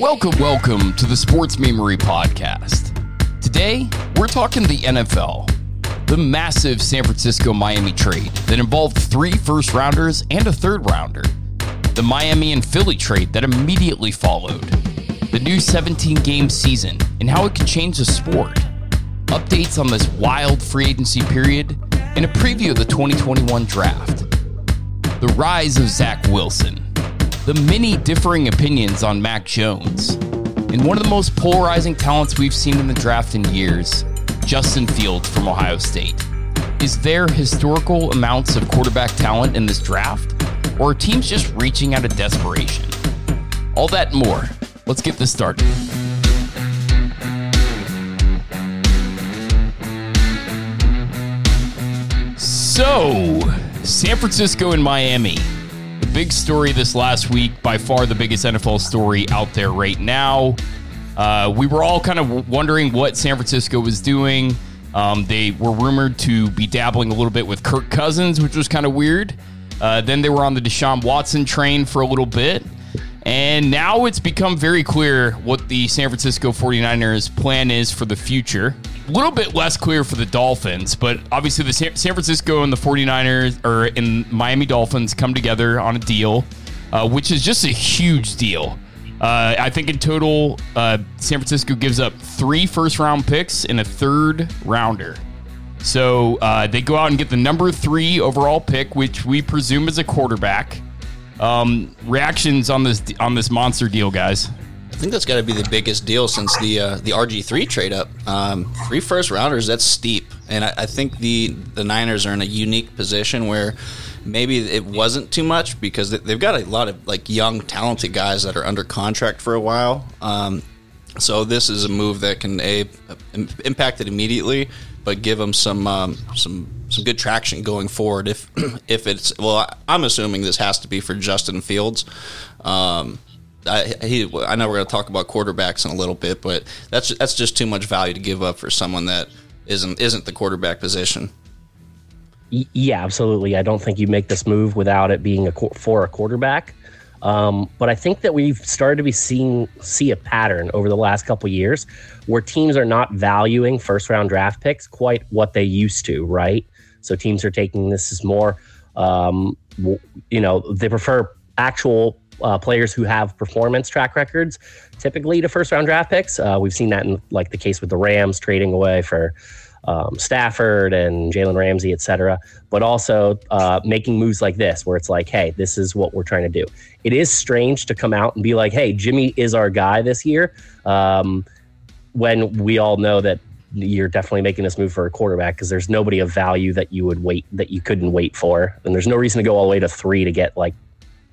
Welcome, welcome to the Sports Memory Podcast. Today, we're talking the NFL, the massive San Francisco Miami trade that involved three first rounders and a third rounder, the Miami and Philly trade that immediately followed, the new 17 game season and how it can change the sport, updates on this wild free agency period, and a preview of the 2021 draft, the rise of Zach Wilson the many differing opinions on Mac Jones, and one of the most polarizing talents we've seen in the draft in years, Justin Fields from Ohio State. Is there historical amounts of quarterback talent in this draft, or are teams just reaching out of desperation? All that and more. Let's get this started. So, San Francisco and Miami big story this last week, by far the biggest NFL story out there right now. Uh, we were all kind of wondering what San Francisco was doing. Um, they were rumored to be dabbling a little bit with Kirk Cousins, which was kind of weird. Uh, then they were on the Deshaun Watson train for a little bit. And now it's become very clear what the San Francisco 49ers plan is for the future. Little bit less clear for the Dolphins, but obviously the San Francisco and the 49ers or in Miami Dolphins come together on a deal, uh, which is just a huge deal. Uh, I think in total, uh, San Francisco gives up three first round picks and a third rounder. So uh, they go out and get the number three overall pick, which we presume is a quarterback. Um, reactions on this on this monster deal, guys. Think that's got to be the biggest deal since the uh, the RG three trade up. Um, three first rounders, that's steep, and I, I, think the the Niners are in a unique position where maybe it wasn't too much because they've got a lot of like young, talented guys that are under contract for a while. Um, so this is a move that can a impact it immediately, but give them some um, some some good traction going forward. If if it's well, I'm assuming this has to be for Justin Fields. Um, I, he, I know we're going to talk about quarterbacks in a little bit, but that's that's just too much value to give up for someone that isn't isn't the quarterback position. Yeah, absolutely. I don't think you make this move without it being a for a quarterback. Um, but I think that we've started to be seeing see a pattern over the last couple years where teams are not valuing first round draft picks quite what they used to, right? So teams are taking this as more, um, you know, they prefer actual uh, players who have performance track records typically to first round draft picks. Uh, we've seen that in like the case with the Rams trading away for um, Stafford and Jalen Ramsey, et cetera, but also uh, making moves like this, where it's like, hey, this is what we're trying to do. It is strange to come out and be like, hey, Jimmy is our guy this year, um, when we all know that you're definitely making this move for a quarterback because there's nobody of value that you would wait that you couldn't wait for, and there's no reason to go all the way to three to get like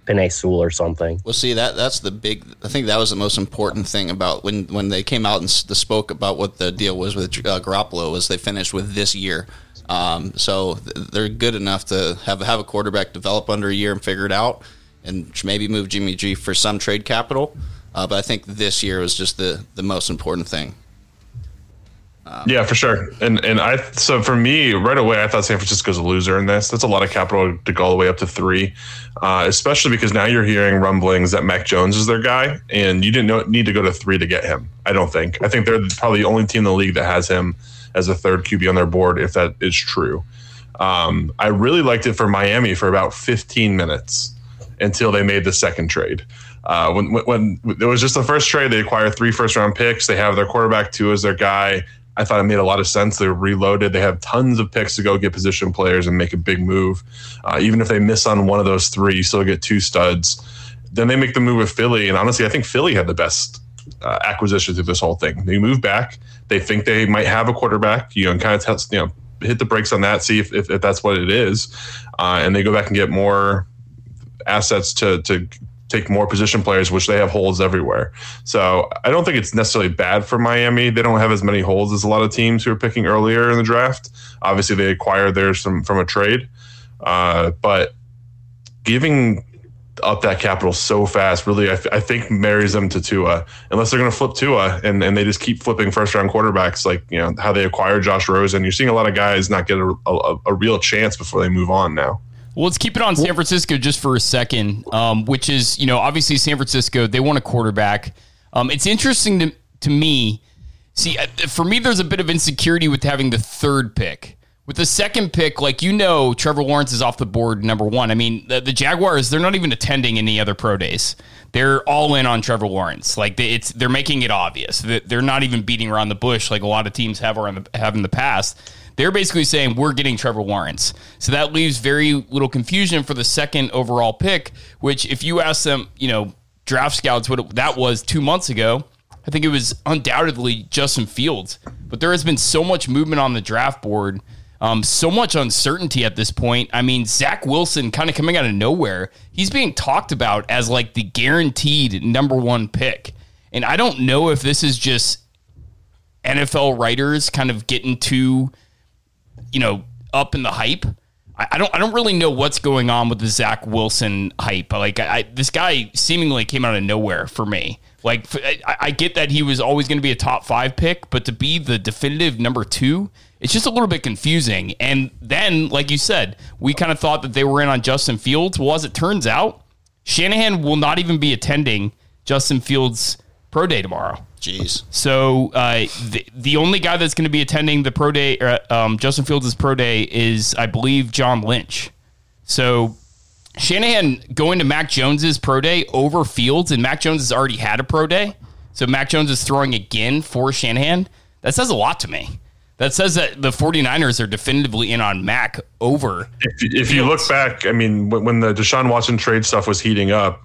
Penei Sewell or something. Well, see that that's the big. I think that was the most important thing about when when they came out and spoke about what the deal was with uh, Garoppolo was they finished with this year. Um, so they're good enough to have have a quarterback develop under a year and figure it out, and maybe move Jimmy G for some trade capital. Uh, but I think this year was just the the most important thing. Um, yeah, for sure. And and I so for me right away I thought San Francisco's a loser in this. That's a lot of capital to go all the way up to three, uh, especially because now you're hearing rumblings that Mac Jones is their guy, and you didn't know, need to go to three to get him. I don't think. I think they're probably the only team in the league that has him as a third QB on their board, if that is true. Um, I really liked it for Miami for about 15 minutes until they made the second trade. Uh, when, when, when it was just the first trade, they acquired three first round picks. They have their quarterback two as their guy. I thought it made a lot of sense. They're reloaded. They have tons of picks to go get position players and make a big move. Uh, even if they miss on one of those three, you still get two studs. Then they make the move with Philly, and honestly, I think Philly had the best uh, acquisition through this whole thing. They move back. They think they might have a quarterback. You know, and kind of test, you know, hit the brakes on that, see if, if, if that's what it is, uh, and they go back and get more assets to to take more position players, which they have holes everywhere. So I don't think it's necessarily bad for Miami. They don't have as many holes as a lot of teams who are picking earlier in the draft. Obviously, they acquired theirs from from a trade, uh, but giving up that capital so fast really I, think marries them to Tua unless they're going to flip Tua and, and they just keep flipping first round quarterbacks like you know how they acquired Josh Rosen you're seeing a lot of guys not get a, a, a real chance before they move on now well, let's keep it on San Francisco just for a second, um, which is, you know, obviously San Francisco, they want a quarterback. Um, it's interesting to to me. See, uh, for me, there's a bit of insecurity with having the third pick. With the second pick, like you know, Trevor Lawrence is off the board number one. I mean, the, the Jaguars, they're not even attending any other pro days. They're all in on Trevor Lawrence. Like they, it's they're making it obvious. That they're not even beating around the bush like a lot of teams have around the, have in the past. They're basically saying we're getting Trevor Lawrence. So that leaves very little confusion for the second overall pick. Which, if you ask them, you know, draft scouts what it, that was two months ago, I think it was undoubtedly Justin Fields. But there has been so much movement on the draft board um, so much uncertainty at this point. I mean, Zach Wilson kind of coming out of nowhere. He's being talked about as like the guaranteed number one pick. And I don't know if this is just NFL writers kind of getting too, you know, up in the hype. I, I don't. I don't really know what's going on with the Zach Wilson hype. Like, I, this guy seemingly came out of nowhere for me. Like, I, I get that he was always going to be a top five pick, but to be the definitive number two, it's just a little bit confusing. And then, like you said, we kind of thought that they were in on Justin Fields. Well, as it turns out, Shanahan will not even be attending Justin Fields' pro day tomorrow. Jeez. So uh, the the only guy that's going to be attending the pro day, uh, um, Justin Fields' pro day, is I believe John Lynch. So Shanahan going to Mac Jones's pro day over Fields, and Mac Jones has already had a pro day. So Mac Jones is throwing again for Shanahan. That says a lot to me. That says that the 49ers are definitively in on Mac over. If, if you look back, I mean, when the Deshaun Watson trade stuff was heating up,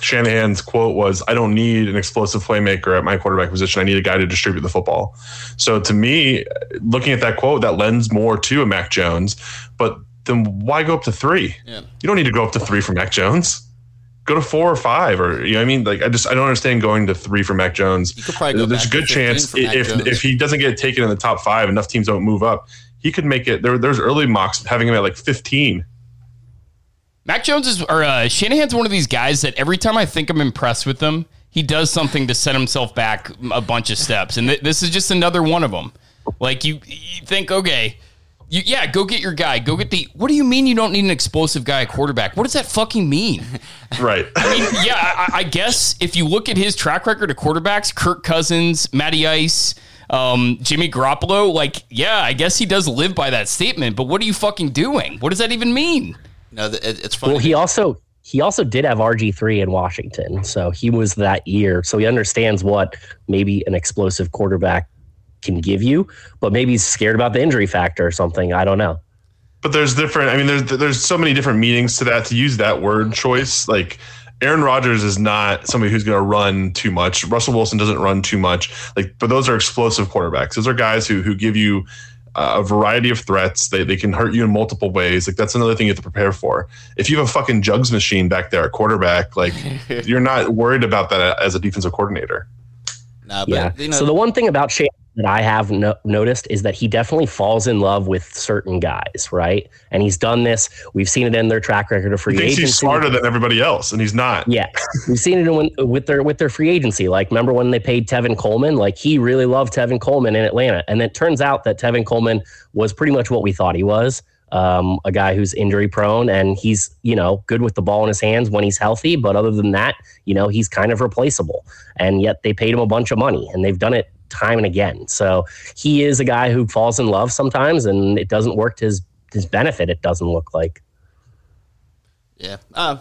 Shanahan's quote was, I don't need an explosive playmaker at my quarterback position. I need a guy to distribute the football. So to me, looking at that quote, that lends more to a Mac Jones. But then why go up to three? Yeah. You don't need to go up to three for Mac Jones go to four or five or you know I mean like I just I don't understand going to three for Mac Jones. There's a good chance if Jones. if he doesn't get taken in the top five, enough teams don't move up. He could make it. There, there's early mocks having him at like 15. Mac Jones is or uh, Shanahan's one of these guys that every time I think I'm impressed with him, he does something to set himself back a bunch of steps, and th- this is just another one of them. Like you, you think, okay, you, yeah, go get your guy. Go get the. What do you mean you don't need an explosive guy at quarterback? What does that fucking mean? Right. I mean, yeah, I, I, guess if you look at his track record of quarterbacks, Kirk Cousins, Matty Ice, um, Jimmy Garoppolo, like, yeah, I guess he does live by that statement. But what are you fucking doing? What does that even mean? No, it's funny. Well, he also he also did have RG three in Washington, so he was that year. So he understands what maybe an explosive quarterback can give you, but maybe he's scared about the injury factor or something. I don't know. But there's different. I mean, there's there's so many different meanings to that. To use that word choice, like Aaron Rodgers is not somebody who's going to run too much. Russell Wilson doesn't run too much. Like, but those are explosive quarterbacks. Those are guys who who give you uh, a variety of threats. They they can hurt you in multiple ways. Like that's another thing you have to prepare for. If you have a fucking jugs machine back there at quarterback, like you're not worried about that as a defensive coordinator. Nah, but, yeah. You know, so the one thing about Shane that I have no- noticed is that he definitely falls in love with certain guys, right? And he's done this. We've seen it in their track record of free he agency. He's smarter than everybody else, and he's not. Yeah, we've seen it with their with their free agency. Like, remember when they paid Tevin Coleman? Like, he really loved Tevin Coleman in Atlanta, and it turns out that Tevin Coleman was pretty much what we thought he was. Um, a guy who's injury prone and he's you know good with the ball in his hands when he's healthy but other than that you know he's kind of replaceable and yet they paid him a bunch of money and they've done it time and again. So he is a guy who falls in love sometimes, and it doesn't work to his his benefit. It doesn't look like. Yeah, uh,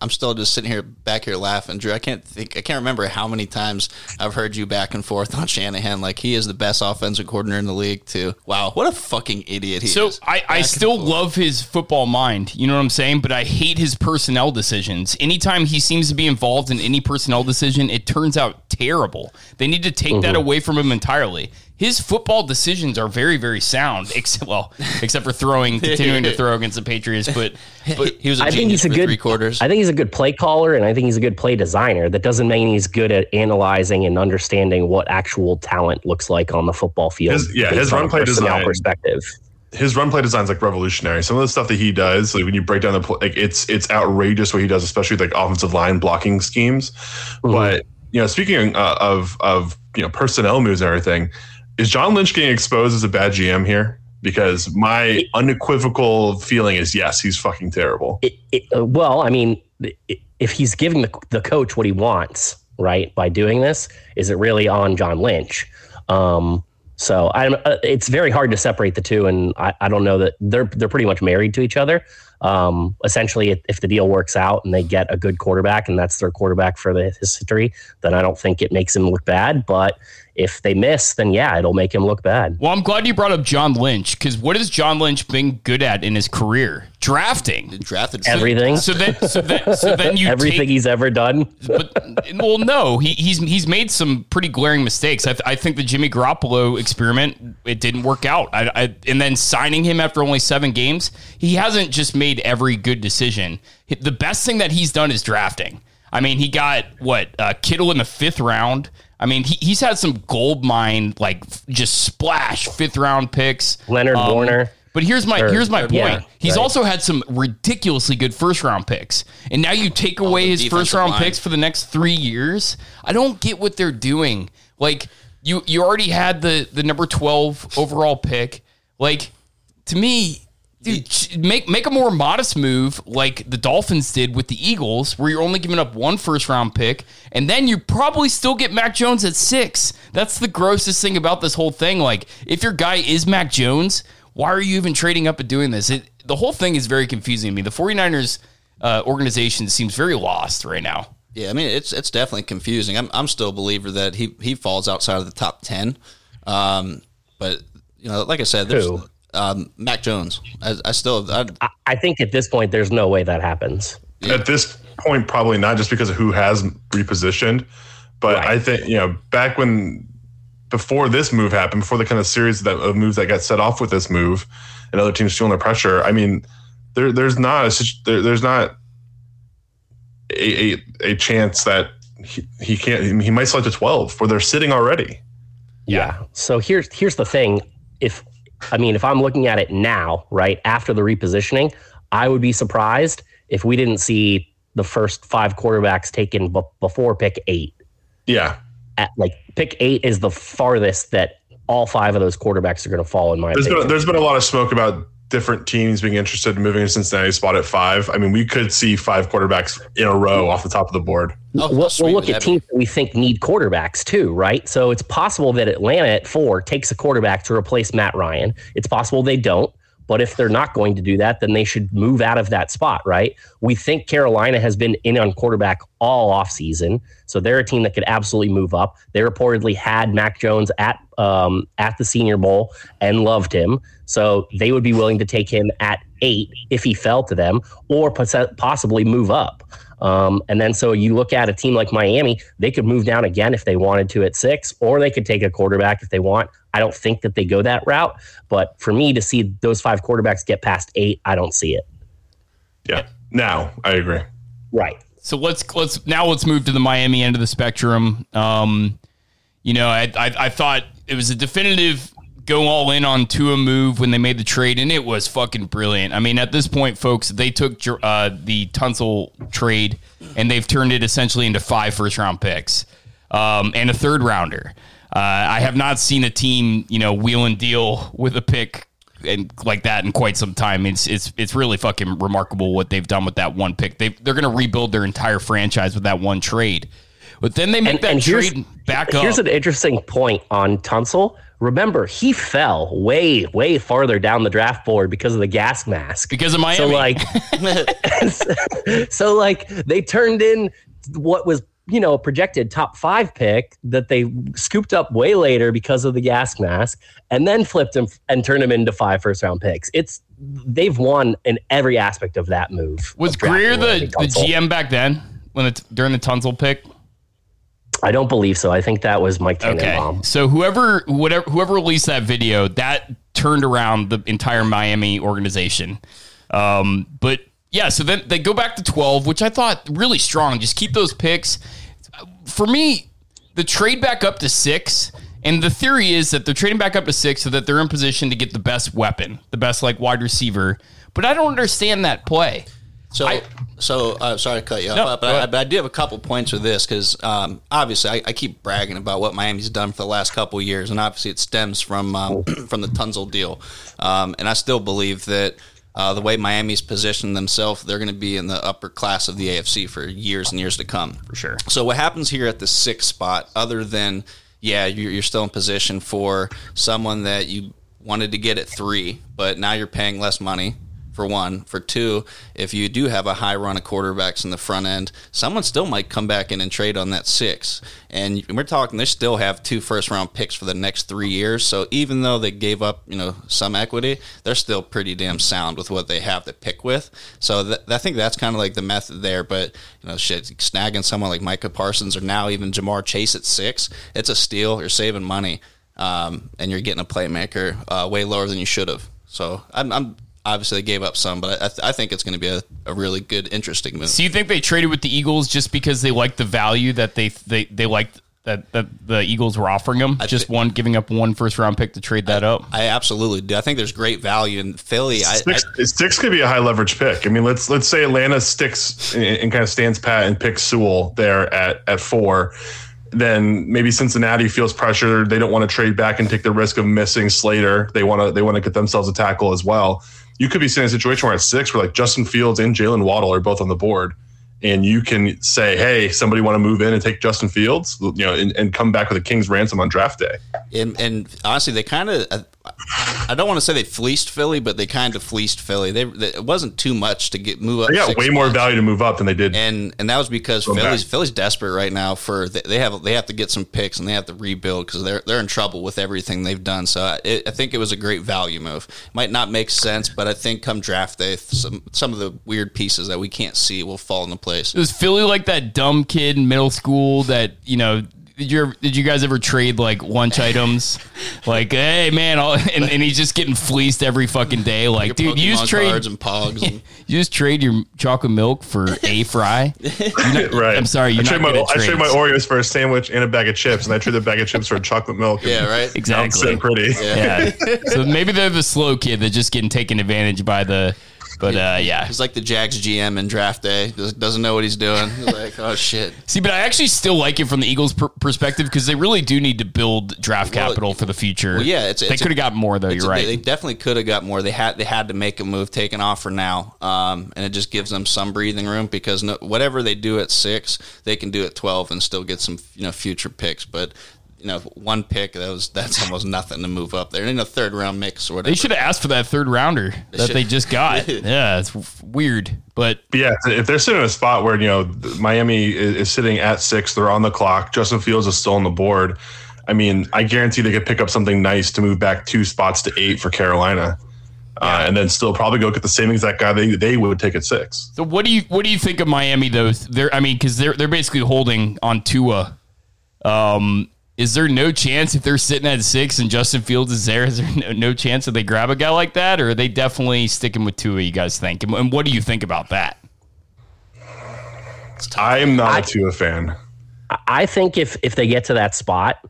I'm still just sitting here back here laughing, Drew. I can't think, I can't remember how many times I've heard you back and forth on Shanahan. Like he is the best offensive coordinator in the league, too. Wow, what a fucking idiot he so is. So I, I still love his football mind. You know what I'm saying? But I hate his personnel decisions. Anytime he seems to be involved in any personnel decision, it turns out terrible. They need to take mm-hmm. that away from him entirely his football decisions are very, very sound. Except, well, except for throwing, continuing to throw against the Patriots. But, but he was. A I think he's a good. Three quarters. I think he's a good play caller, and I think he's a good play designer. That doesn't mean he's good at analyzing and understanding what actual talent looks like on the football field. His, yeah, his run play design perspective. His run play design is like revolutionary. Some of the stuff that he does, like when you break down the play, like it's it's outrageous what he does, especially like offensive line blocking schemes. Mm-hmm. But you know, speaking uh, of of you know personnel moves and everything, is John Lynch getting exposed as a bad GM here? Because my unequivocal feeling is yes, he's fucking terrible. It, it, uh, well, I mean, if he's giving the, the coach what he wants, right, by doing this? Is it really on John Lynch? Um, so I'm, uh, it's very hard to separate the two, and I, I don't know that they're they're pretty much married to each other. Um, essentially, if, if the deal works out and they get a good quarterback, and that's their quarterback for the history, then I don't think it makes him look bad. But if they miss, then yeah, it'll make him look bad. Well, I'm glad you brought up John Lynch because what has John Lynch been good at in his career? Drafting, drafted everything. So then, so then, so then you everything take, he's ever done. But well, no, he, he's he's made some pretty glaring mistakes. I, th- I think the Jimmy Garoppolo experiment it didn't work out. I, I, and then signing him after only seven games, he hasn't just made every good decision. The best thing that he's done is drafting. I mean, he got what uh, Kittle in the fifth round. I mean, he, he's had some gold mine, like just splash fifth round picks. Leonard um, Warner. But here's my or, here's my point. Yeah, He's right. also had some ridiculously good first round picks, and now you take away his first round line. picks for the next three years. I don't get what they're doing. Like you you already had the the number twelve overall pick. Like to me, Dude, make make a more modest move like the Dolphins did with the Eagles, where you're only giving up one first round pick, and then you probably still get Mac Jones at six. That's the grossest thing about this whole thing. Like, if your guy is Mac Jones, why are you even trading up and doing this? It, the whole thing is very confusing to me. The 49ers uh, organization seems very lost right now. Yeah, I mean it's it's definitely confusing. I'm I'm still a believer that he he falls outside of the top ten, um, but you know, like I said, there's. Who? Um, Mac Jones. I, I still, I, I, think at this point, there's no way that happens. At this point, probably not, just because of who has repositioned. But right. I think you know, back when before this move happened, before the kind of series that, of moves that got set off with this move, and other teams feeling the pressure. I mean, there, there's not a, there, there's not a, a, a chance that he, he can't. He might select a twelve where they're sitting already. Yeah. So here's here's the thing. If I mean, if I'm looking at it now, right after the repositioning, I would be surprised if we didn't see the first five quarterbacks taken b- before pick eight. Yeah. At, like pick eight is the farthest that all five of those quarterbacks are going to fall in my there's opinion. Been, there's been a lot of smoke about different teams being interested in moving to Cincinnati spot at five. I mean, we could see five quarterbacks in a row off the top of the board. Oh, we'll, we'll look at teams that we think need quarterbacks too, right? So it's possible that Atlanta at four takes a quarterback to replace Matt Ryan. It's possible they don't. But if they're not going to do that, then they should move out of that spot, right? We think Carolina has been in on quarterback all offseason. So they're a team that could absolutely move up. They reportedly had Mac Jones at um, at the Senior Bowl and loved him. So they would be willing to take him at eight if he fell to them, or possibly move up. Um, and then so you look at a team like Miami, they could move down again if they wanted to at six, or they could take a quarterback if they want. I don't think that they go that route, but for me to see those five quarterbacks get past eight, I don't see it. Yeah. Now I agree. Right. So let's let's now let's move to the Miami end of the spectrum. Um, you know, I, I, I thought it was a definitive go all in on Tua move when they made the trade, and it was fucking brilliant. I mean, at this point, folks, they took uh, the Tunsil trade and they've turned it essentially into five first round picks um, and a third rounder. Uh, I have not seen a team, you know, wheel and deal with a pick and like that in quite some time. It's it's it's really fucking remarkable what they've done with that one pick. They they're going to rebuild their entire franchise with that one trade. But then they make and, that and trade back up. Here's an interesting point on Tunsil remember he fell way way farther down the draft board because of the gas mask because of Miami. So like, so like they turned in what was you know a projected top five pick that they scooped up way later because of the gas mask, and then flipped him and turned him into five first round picks. It's they've won in every aspect of that move. Was Grier the, the GM back then when the, during the Tunsil pick? I don't believe so. I think that was Mike Tannenbaum. Okay. So whoever whatever whoever released that video, that turned around the entire Miami organization. Um, but yeah, so then they go back to 12, which I thought really strong. Just keep those picks. For me, the trade back up to 6 and the theory is that they're trading back up to 6 so that they're in position to get the best weapon, the best like wide receiver. But I don't understand that play. So, I, so uh, sorry to cut you off, no, but, I, but I do have a couple points with this because um, obviously I, I, keep bragging about what Miami's done for the last couple years, and obviously it stems from um, from the Tunsil deal, um, and I still believe that uh, the way Miami's positioned themselves, they're going to be in the upper class of the AFC for years and years to come. For sure. So what happens here at the sixth spot, other than yeah, you're, you're still in position for someone that you wanted to get at three, but now you're paying less money for one. For two, if you do have a high run of quarterbacks in the front end, someone still might come back in and trade on that six. And we're talking they still have two first round picks for the next three years. So even though they gave up, you know, some equity, they're still pretty damn sound with what they have to pick with. So th- I think that's kind of like the method there. But you know, shit, snagging someone like Micah Parsons or now even Ja'Marr Chase at six, it's a steal. You're saving money. Um, and you're getting a playmaker uh, way lower than you should have. So I'm, I'm obviously they gave up some, but I, th- I think it's going to be a, a, really good, interesting move. So you think they traded with the Eagles just because they liked the value that they they they liked that, that the Eagles were offering them? I just th- one giving up one first round pick to trade that I, up. I absolutely do. I think there's great value in Philly. Six, I, six could be a high leverage pick. I mean, let's let's say Atlanta sticks and, and kind of stands pat and picks Sewell there at at four then maybe Cincinnati feels pressure. They don't want to trade back and take the risk of missing Slater. They want to they want to get themselves a tackle as well. You could be seeing a situation where at six, where like Justin Fields and Jaylen Waddle are both on the board, and you can say, "Hey, somebody want to move in and take Justin Fields, you know, and, and come back with a king's ransom on draft day." And, and honestly, they kind of I don't want to say they fleeced Philly, but they kind of fleeced Philly. They, they it wasn't too much to get move up. They got way more value to move up than they did, and and that was because Philly's back. Philly's desperate right now for they have they have to get some picks and they have to rebuild because they're they're in trouble with everything they've done. So I, it, I think it was a great value move. Might not make sense, but I think come draft day, some some of the weird pieces that we can't see will fall into place. Was Philly like that dumb kid in middle school that you know did you did you guys ever trade like lunch items? like, hey man, and, and, he's just getting fleeced every fucking day. Like, dude, you just trade and pogs. And- you just trade your chocolate milk for a fry. Not, right. I'm sorry, you I trade my I trade my Oreos for a sandwich and a bag of chips, and I trade the bag of chips for chocolate milk. Yeah, right. Exactly. Pretty. Yeah. yeah. so maybe they're the slow kid that's just getting taken advantage by the but uh, yeah, he's like the Jags GM in draft day. Doesn't know what he's doing. He's like, oh shit. See, but I actually still like it from the Eagles' per- perspective because they really do need to build draft well, capital for the future. Well, yeah, it's, they could have got more though. You're a, right. They definitely could have got more. They had they had to make a move, take an offer now, um, and it just gives them some breathing room because no, whatever they do at six, they can do at twelve and still get some you know future picks. But you know, one pick that was that's almost nothing to move up there in a third round mix or whatever. They should have asked for that third rounder they that should. they just got. yeah, it's weird, but yeah, if they're sitting in a spot where you know Miami is, sitting at six, they're on the clock. Justin Fields is still on the board. I mean, I guarantee they could pick up something nice to move back two spots to eight for Carolina. Uh, and then still probably go get the same exact guy they, they would take at six. So what do you what do you think of Miami though? They're I mean because they're they're basically holding on Tua. Um, is there no chance if they're sitting at six and Justin Fields is there? Is there no, no chance that they grab a guy like that, or are they definitely sticking with Tua? You guys think, and, and what do you think about that? I'm not I, a Tua fan. I think if if they get to that spot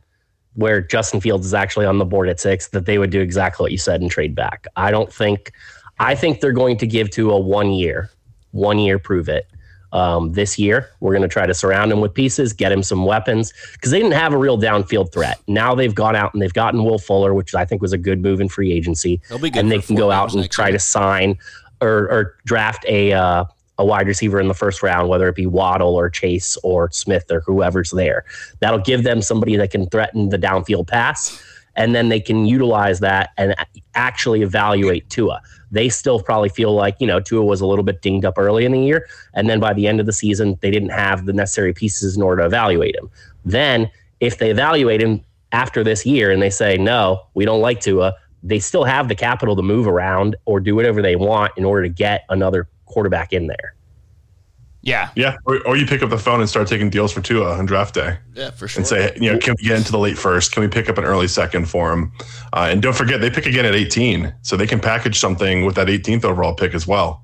where Justin Fields is actually on the board at six, that they would do exactly what you said and trade back. I don't think. I think they're going to give to a one year, one year prove it um, this year. We're going to try to surround him with pieces, get him some weapons because they didn't have a real downfield threat. Now they've gone out and they've gotten Will Fuller, which I think was a good move in free agency. and they can go out and try year. to sign or, or draft a uh, a wide receiver in the first round, whether it be Waddle or Chase or Smith or whoever's there. That'll give them somebody that can threaten the downfield pass and then they can utilize that and actually evaluate Tua. They still probably feel like, you know, Tua was a little bit dinged up early in the year. And then by the end of the season, they didn't have the necessary pieces in order to evaluate him. Then, if they evaluate him after this year and they say, no, we don't like Tua, they still have the capital to move around or do whatever they want in order to get another quarterback in there. Yeah. Yeah. Or, or you pick up the phone and start taking deals for Tua on draft day. Yeah, for sure. And say, you know, can we get into the late first? Can we pick up an early second for him? Uh, and don't forget, they pick again at 18. So they can package something with that 18th overall pick as well.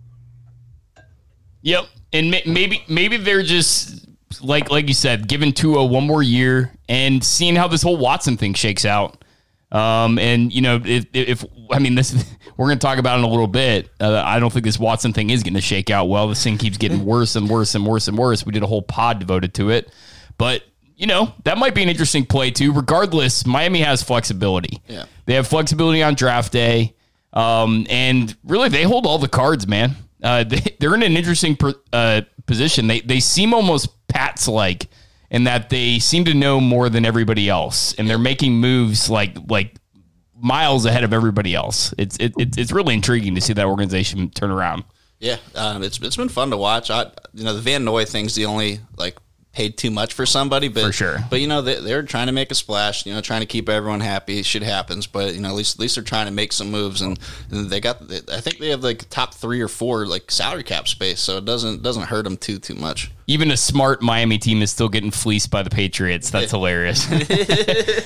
Yep. And maybe, maybe they're just like, like you said, giving Tua one more year and seeing how this whole Watson thing shakes out. Um, and you know, if, if I mean this, we're going to talk about it in a little bit. Uh, I don't think this Watson thing is going to shake out well. This thing keeps getting worse and worse and worse and worse. We did a whole pod devoted to it, but you know that might be an interesting play too. Regardless, Miami has flexibility. Yeah, they have flexibility on draft day. Um, and really, they hold all the cards, man. Uh, they, they're in an interesting per, uh, position. They they seem almost Pats like in that they seem to know more than everybody else, and they're making moves like like miles ahead of everybody else. It's it, it it's really intriguing to see that organization turn around. Yeah, um, it's it's been fun to watch. I you know the Van Noy thing's the only like paid too much for somebody, but For sure. But you know they, they're trying to make a splash. You know, trying to keep everyone happy. Shit happens, but you know at least at least they're trying to make some moves, and, and they got. I think they have like top three or four like salary cap space, so it doesn't doesn't hurt them too too much. Even a smart Miami team is still getting fleeced by the Patriots. That's hilarious.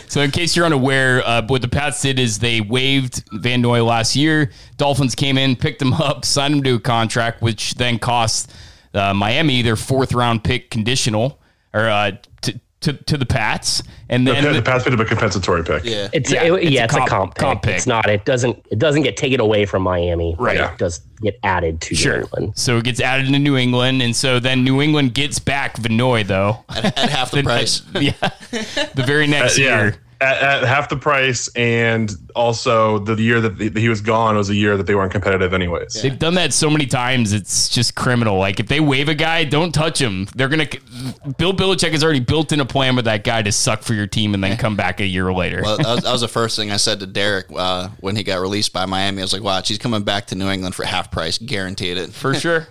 so, in case you're unaware, uh, what the Pats did is they waived Van Noy last year. Dolphins came in, picked him up, signed him to a contract, which then cost uh, Miami their fourth round pick conditional or uh, to, to to the Pats, and The, then the Pats picked up a compensatory pick. Yeah, It's Yeah, yeah, it's yeah, a it's comp- a comp pick. comp pick. It's not. It doesn't. It doesn't get taken away from Miami. Right. It does get added to New England. So it gets added to New England, and so then New England gets back Van Noy though. at, at half the price. yeah, the very next Uh, yeah, year. At, at half the price, and also the year that the, he was gone was a year that they weren't competitive, anyways. They've done that so many times. It's just criminal. Like if they waive a guy, don't touch him. They're gonna. Bill Belichick has already built in a plan with that guy to suck for your team and then come back a year later. Well, that was, that was the first thing I said to Derek uh, when he got released by Miami. I was like, "Watch, he's coming back to New England for half price, guaranteed it." for sure.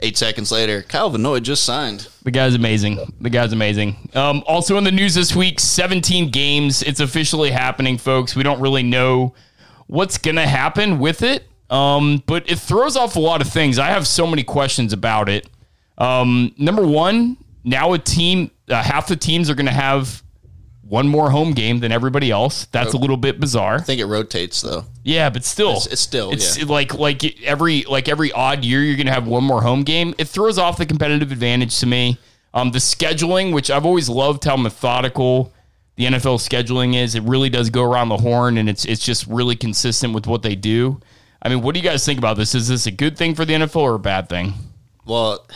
Eight seconds later, Kyle Van Noy just signed. The guy's amazing. The guy's amazing. Um, also in the news this week, 17 games. It's officially happening, folks. We don't really know what's going to happen with it, um, but it throws off a lot of things. I have so many questions about it. Um, number one, now a team, uh, half the teams are going to have one more home game than everybody else. That's a little bit bizarre. I think it rotates though. Yeah, but still, It's- it's still, it's yeah. like like every like every odd year you're gonna have one more home game. It throws off the competitive advantage to me. Um, the scheduling, which I've always loved how methodical the NFL scheduling is, it really does go around the horn, and it's it's just really consistent with what they do. I mean, what do you guys think about this? Is this a good thing for the NFL or a bad thing? Well,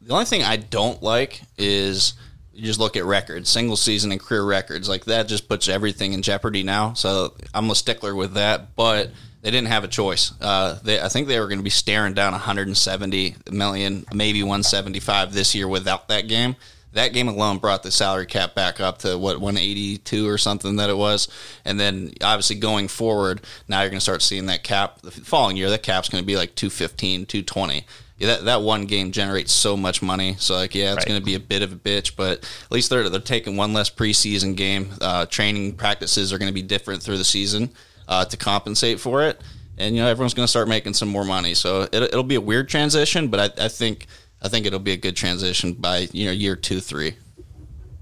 the only thing I don't like is you just look at records, single season and career records. Like that just puts everything in jeopardy now. So I'm a stickler with that, but they didn't have a choice. Uh, they, I think they were going to be staring down 170 million, maybe 175 this year without that game. That game alone brought the salary cap back up to what 182 or something that it was, and then obviously going forward, now you're going to start seeing that cap the following year. That cap's going to be like 215, 220 yeah, that, that one game generates so much money. So like, yeah, it's Right. going to be a bit of a bitch, but at least they're they're taking one less preseason game. Uh, training practices are going to be different through the season uh, to compensate for it, and you know everyone's going to start making some more money. So it, it'll be a weird transition, but I, I think I think it'll be a good transition by you know year two three.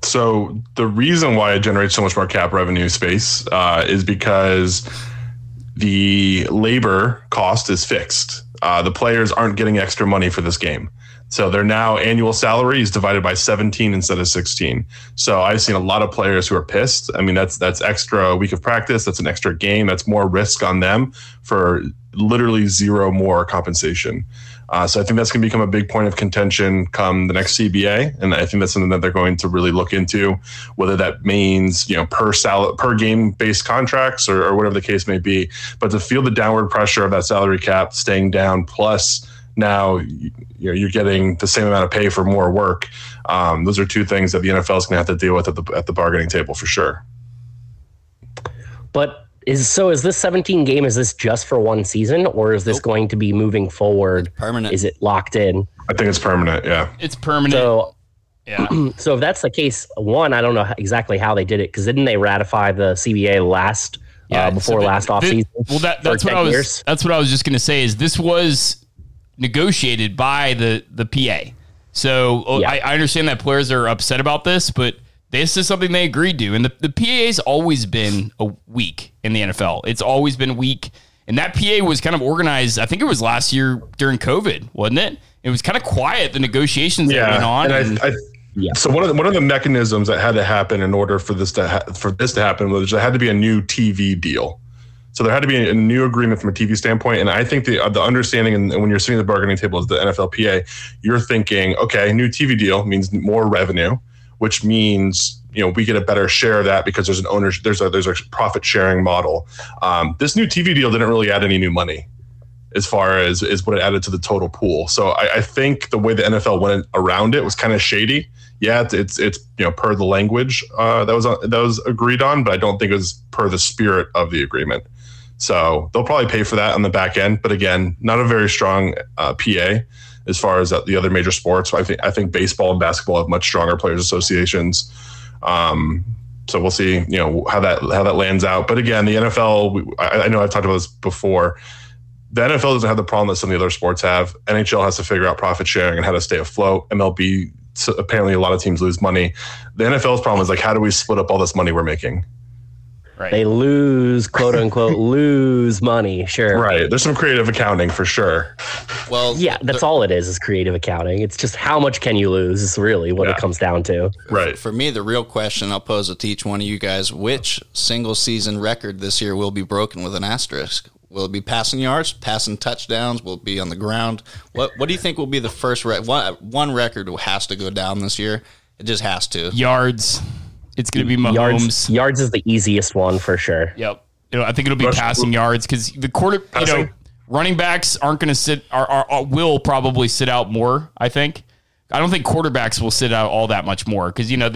So the reason why it generates so much more cap revenue space uh, is because the labor cost is fixed. Uh, the players aren't getting extra money for this game. So their now annual salary is divided by 17 instead of 16. So I've seen a lot of players who are pissed. I mean, that's that's extra week of practice. That's an extra game. That's more risk on them for literally zero more compensation. Uh, so I think that's going to become a big point of contention come the next CBA, and I think that's something that they're going to really look into, whether that means you know per sal- per game based contracts or, or whatever the case may be. But to feel the downward pressure of that salary cap staying down, plus now you know you're getting the same amount of pay for more work. Um, those are two things that the NFL is going to have to deal with at the at the bargaining table for sure. But is so is this 17 game? Is this just for one season, or is this going to be moving forward? Permanent. Is it locked in? I think it's permanent. Yeah. It's permanent. So yeah. so if that's the case, one, I don't know exactly how they did it because didn't they ratify the CBA last uh, before so last the- offseason? Well, that, that's what I was. years? That's what I was just going to say. Is this was negotiated by the the PA? So oh, Yeah. I, I understand that players are upset about this, but this is something they agreed to, and the the PA's always been a weak in the NFL. It's always been weak, and that PA was kind of organized. I think it was last year during COVID, wasn't it? It was kind of quiet. The negotiations that went on. and and- I, I, Yeah. So one of the, one of the mechanisms that had to happen in order for this to ha- for this to happen was there had to be a new TV deal. So there had to be a, a new agreement from a TV standpoint, and I think the uh, the understanding and when you're sitting at the bargaining table as the NFLPA, you're thinking, okay, new TV deal means more revenue, which means you know we get a better share of that because there's an owner there's a there's a profit sharing model. Um, this new TV deal didn't really add any new money as far as is what it added to the total pool. So I, I think the way the NFL went around it was kind of shady. Yeah, it's, it's, it's you know per the language uh, that was that was agreed on, but I don't think it was per the spirit of the agreement. So they'll probably pay for that on the back end. But again, not a very strong uh, PA as far as the other major sports. I think I think baseball and basketball have much stronger players associations. Um, so we'll see, you know, how that how that lands out. But again, the NFL, I, I know I've talked about this before the NFL doesn't have the problem that some of the other sports have. NHL has to figure out profit sharing and how to stay afloat. MLB, so apparently, a lot of teams lose money. The NFL's problem is like, how do we split up all this money we're making? Right. They lose, quote unquote, lose money. Sure. Right. There's some creative accounting for sure. Well, yeah, that's all it is, is creative accounting. It's just how much can you lose is really what yeah. it comes down to. Right. For me, the real question I'll pose it to each one of you guys which single season record this year will be broken with an asterisk? Will it be passing yards, passing touchdowns? Will it be on the ground? What What do you think will be the first record? One, one record has to go down this year. It just has to. Yards. It's going to be Mahomes. Yards, yards is the easiest one for sure. Yep. You know, I think it'll be Rush, passing yards because the quarter. Passing. You know, running backs aren't going to sit. Are, are, are, will probably sit out more. I think. I don't think quarterbacks will sit out all that much more because you know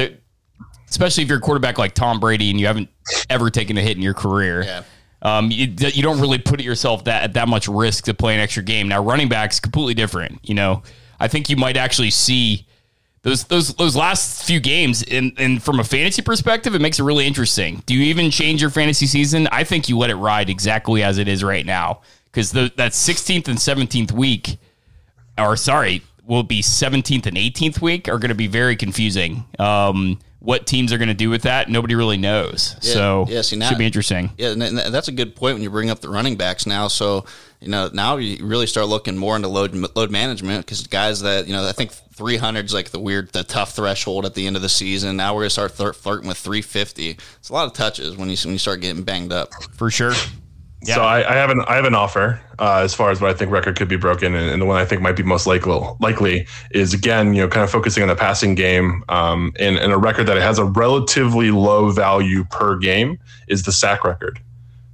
especially if you're a quarterback like Tom Brady and you haven't ever taken a hit in your career. Yeah um, you, you don't really put yourself that at that much risk to play an extra game. Now, running backs completely different. You know, I think you might actually see those those those last few games, and and from a fantasy perspective, it makes it really interesting. Do you even change your fantasy season? I think you let it ride exactly as it is right now because that 16th and 17th week, or sorry, will be 17th and 18th week are going to be very confusing. Um, what teams are going to do with that, nobody really knows. Yeah, so yeah, see, now, should be interesting. Yeah, and that's a good point when you bring up the running backs now. So you know now you really start looking more into load load management because guys that you know I think 300 is like the weird the tough threshold at the end of the season. Now we're going to start flirting with 350. It's a lot of touches when you when you start getting banged up. For sure. Yeah. So I, I, have an I have an offer uh, as far as what I think record could be broken, and, and, the one I think might be most likely likely is again you know kind of focusing on the passing game, um, and, and a record that has a relatively low value per game is the sack record.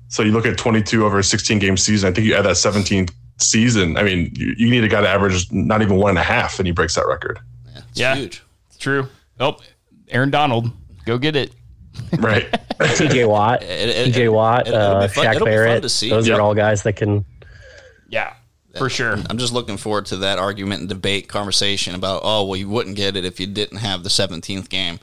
So you look at 22 over a 16 game season. I think you add that 17th season. I mean, you, you need a guy to average not even one and a half, and he breaks that record. Yeah, it's yeah, huge. It's true. Oh, Aaron Donald, go get it. Right. TJ Watt, TJ Watt, uh, Shaq Barrett. Those yep. are all guys that can. Yeah, for sure. I'm just looking forward to that argument and debate conversation about oh well you wouldn't get it if you didn't have the 17th game.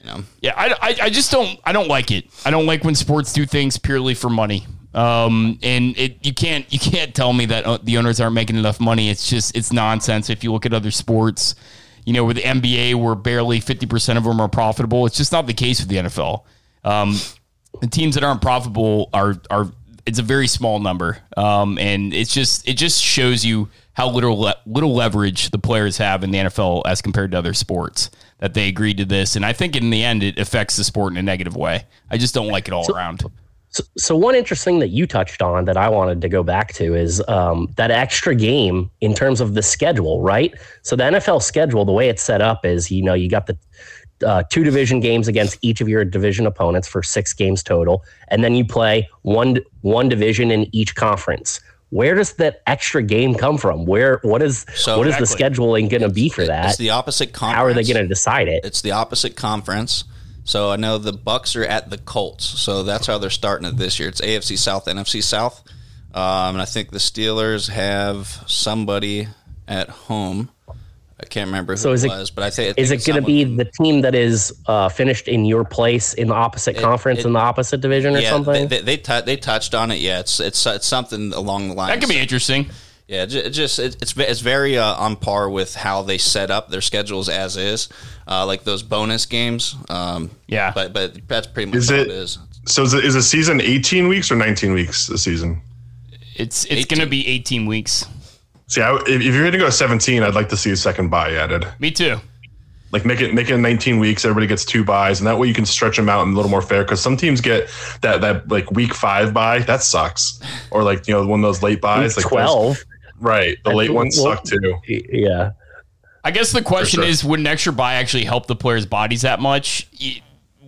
You know. Yeah, I, I, I just don't I don't like it. I don't like when sports do things purely for money. Um, and it you can't you can't tell me that uh, the owners aren't making enough money. It's just it's nonsense. If you look at other sports, you know, with the NBA, where barely 50% of them are profitable. It's just not the case with the NFL. Um, the teams that aren't profitable are, are, it's a very small number. Um, and it's just, it just shows you how little, little leverage the players have in the NFL as compared to other sports that they agreed to this. And I think in the end, it affects the sport in a negative way. I just don't like it all so, around. So, so one interesting thing that you touched on that I wanted to go back to is um, that extra game in terms of the schedule, right? So the NFL schedule, the way it's set up is, you know, you got the uh, two division games against each of your division opponents for six games total, and then you play one one division in each conference. Where does that extra game come from? Where what is so what exactly. is the scheduling going to be for that? It's the opposite conference. How are they going to decide it? It's the opposite conference. So I know the Bucs are at the Colts, so that's how they're starting it this year. It's AFC South, NFC South, um, and I think the Steelers have somebody at home. I can't remember who so is it, was, but I think is it going to be the team that is uh, finished in your place in the opposite it, conference it, in the opposite division or yeah, something? They they, they, they, touched on it. Yeah, it's it's it's something along the lines. That could be interesting. Yeah, it just it, it's it's very uh, on par with how they set up their schedules as is, uh, like those bonus games. Um, yeah, but but that's pretty much is it, it is. So is, it, is a season eighteen weeks or nineteen weeks a season? It's it's going to be eighteen weeks. See, I, if, if you're going to go seventeen, I'd like to see a second bye added. Me too. Like make it make it 19 weeks. Everybody gets two byes, and that way you can stretch them out and a little more fair. Because some teams get that that like week five bye that sucks, or like you know one of those late byes week like 12. Right. The I late ones well, suck too. Yeah. I guess the question sure. is would an extra bye actually help the players' bodies that much?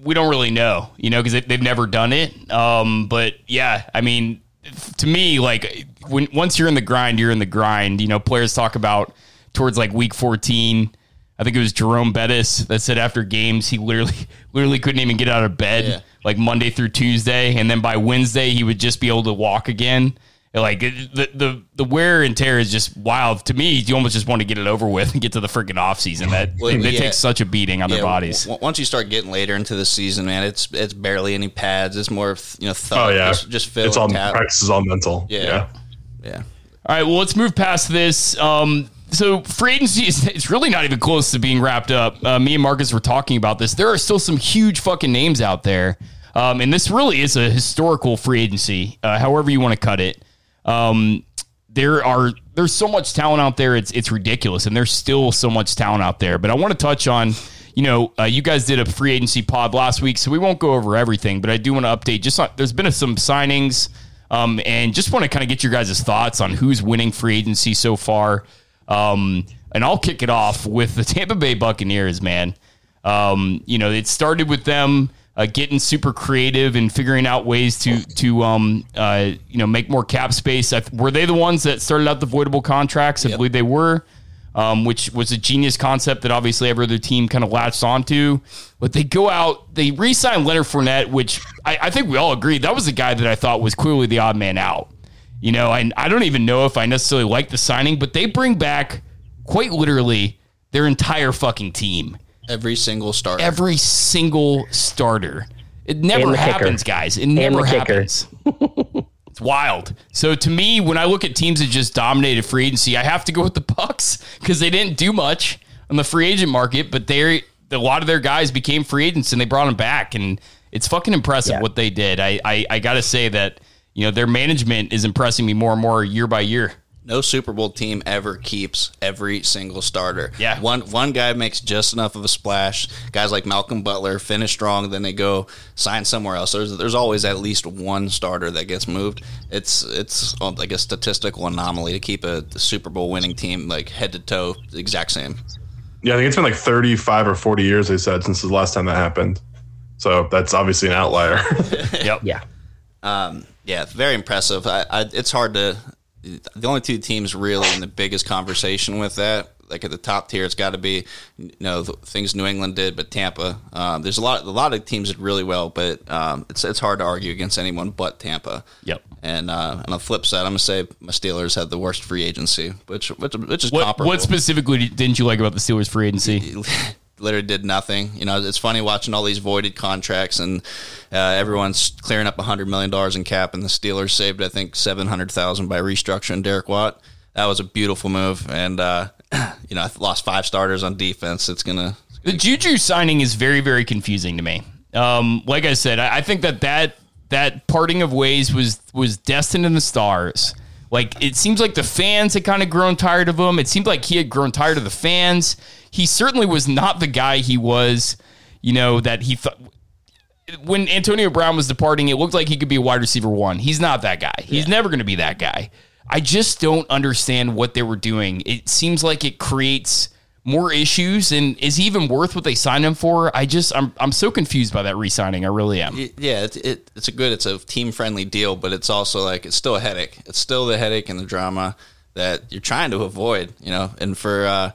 we don't really know, you know, because they've never done it. Um, but yeah, I mean, to me, like when once you're in the grind, you're in the grind. You know, players talk about towards like week 14. I think it was Jerome Bettis that said after games he literally literally couldn't even get out of bed Yeah. like Monday through Tuesday, and then by Wednesday he would just be able to walk again. Like it- the the the wear and tear is just wild to me. You almost just want to get it over with and get to the freaking off season. That Well, they yeah. take such a beating on their bodies. w- once you start getting later into the season, man, it's it's barely any pads. It's more of you know, Oh yeah, just, just fill it's and all tap. practice is all mental. Yeah. Yeah. Yeah, All right, well, let's move past this. Um, so free agency is it's really not even close to being wrapped up. Uh, me and Marcus were talking about this. There are still some huge fucking names out there, um, and this really is a historical free agency. Uh, however you want to cut it, um, there are there's so much talent out there. It's it's ridiculous, and there's still so much talent out there. But I want to touch on. You know, uh, you guys did a free agency pod last week, so we won't go over everything. But I do want to update. Just on, there's been some signings, um, and just want to kind of get your guys' thoughts on who's winning free agency so far. Um, and I'll kick it off with the Tampa Bay Buccaneers, man. Um, you know, it started with them uh, getting super creative and figuring out ways to to um, uh, you know make more cap space. I, were they the ones that started out the voidable contracts? I Yep. believe they were. Um, which was a genius concept that obviously every other team kind of latched onto. But they go out, they re-sign Leonard Fournette, which I, I think we all agree that was the guy that I thought was clearly the odd man out. You know, and I don't even know if I necessarily like the signing, but they bring back quite literally their entire fucking team, every single starter. every single starter. It never the kicker. happens, guys. It never happens. it's wild. So to me, when I look at teams that just dominated free agency, I have to go with the Bucs because they didn't do much on the free agent market, but they a lot of their guys became free agents and they brought them back, and it's fucking impressive Yeah. what they did. I I, I got to say that you know their management is impressing me more and more year by year. No Super Bowl team ever keeps every single starter. Yeah. One one guy makes just enough of a splash. Guys like Malcolm Butler finish strong, then they go sign somewhere else. There's there's always at least one starter that gets moved. It's it's like a statistical anomaly to keep a, Super Bowl winning team like head to toe exact same. Yeah, I think it's been like 35 or 40 years, they said, since the last time that happened. So that's obviously an outlier. Yep. Yeah. Um, yeah, very impressive. I, I, it's hard to. The only two teams really in the biggest conversation with that, like at the top tier, it's got to be, you know, the things New England did, but Tampa. Um, there's a lot, a lot of teams did really well, but um, it's it's hard to argue against anyone but Tampa. Yep. And uh, on the flip side, I'm gonna say my Steelers had the worst free agency, which which, which is What comparable. what specifically didn't you like about the Steelers free agency? literally did nothing. You know, it's funny watching all these voided contracts and uh, everyone's clearing up hundred million dollars in cap, and the Steelers saved I think seven hundred thousand by restructuring Derek Watt. That was a beautiful move, and uh, you know, I lost five starters on defense. It's gonna The Juju signing is very, very confusing to me. Um, like I said, I, I think that, that that parting of ways was was destined in the stars. Like it seems like the fans had kind of grown tired of him. It seemed like he had grown tired of the fans. He certainly was not the guy he was. You know that he thought when Antonio Brown was departing, it looked like he could be a wide receiver one. He's not that guy. He's never going to be that guy. I just don't understand what they were doing. It seems like it creates more issues, and is he even worth what they signed him for? I just I'm I'm so confused by that re-signing. I really am. yeah, it, it, it's a good, it's a team friendly deal, but it's also like it's still a headache. It's still the headache and the drama that you're trying to avoid. You know, and for uh,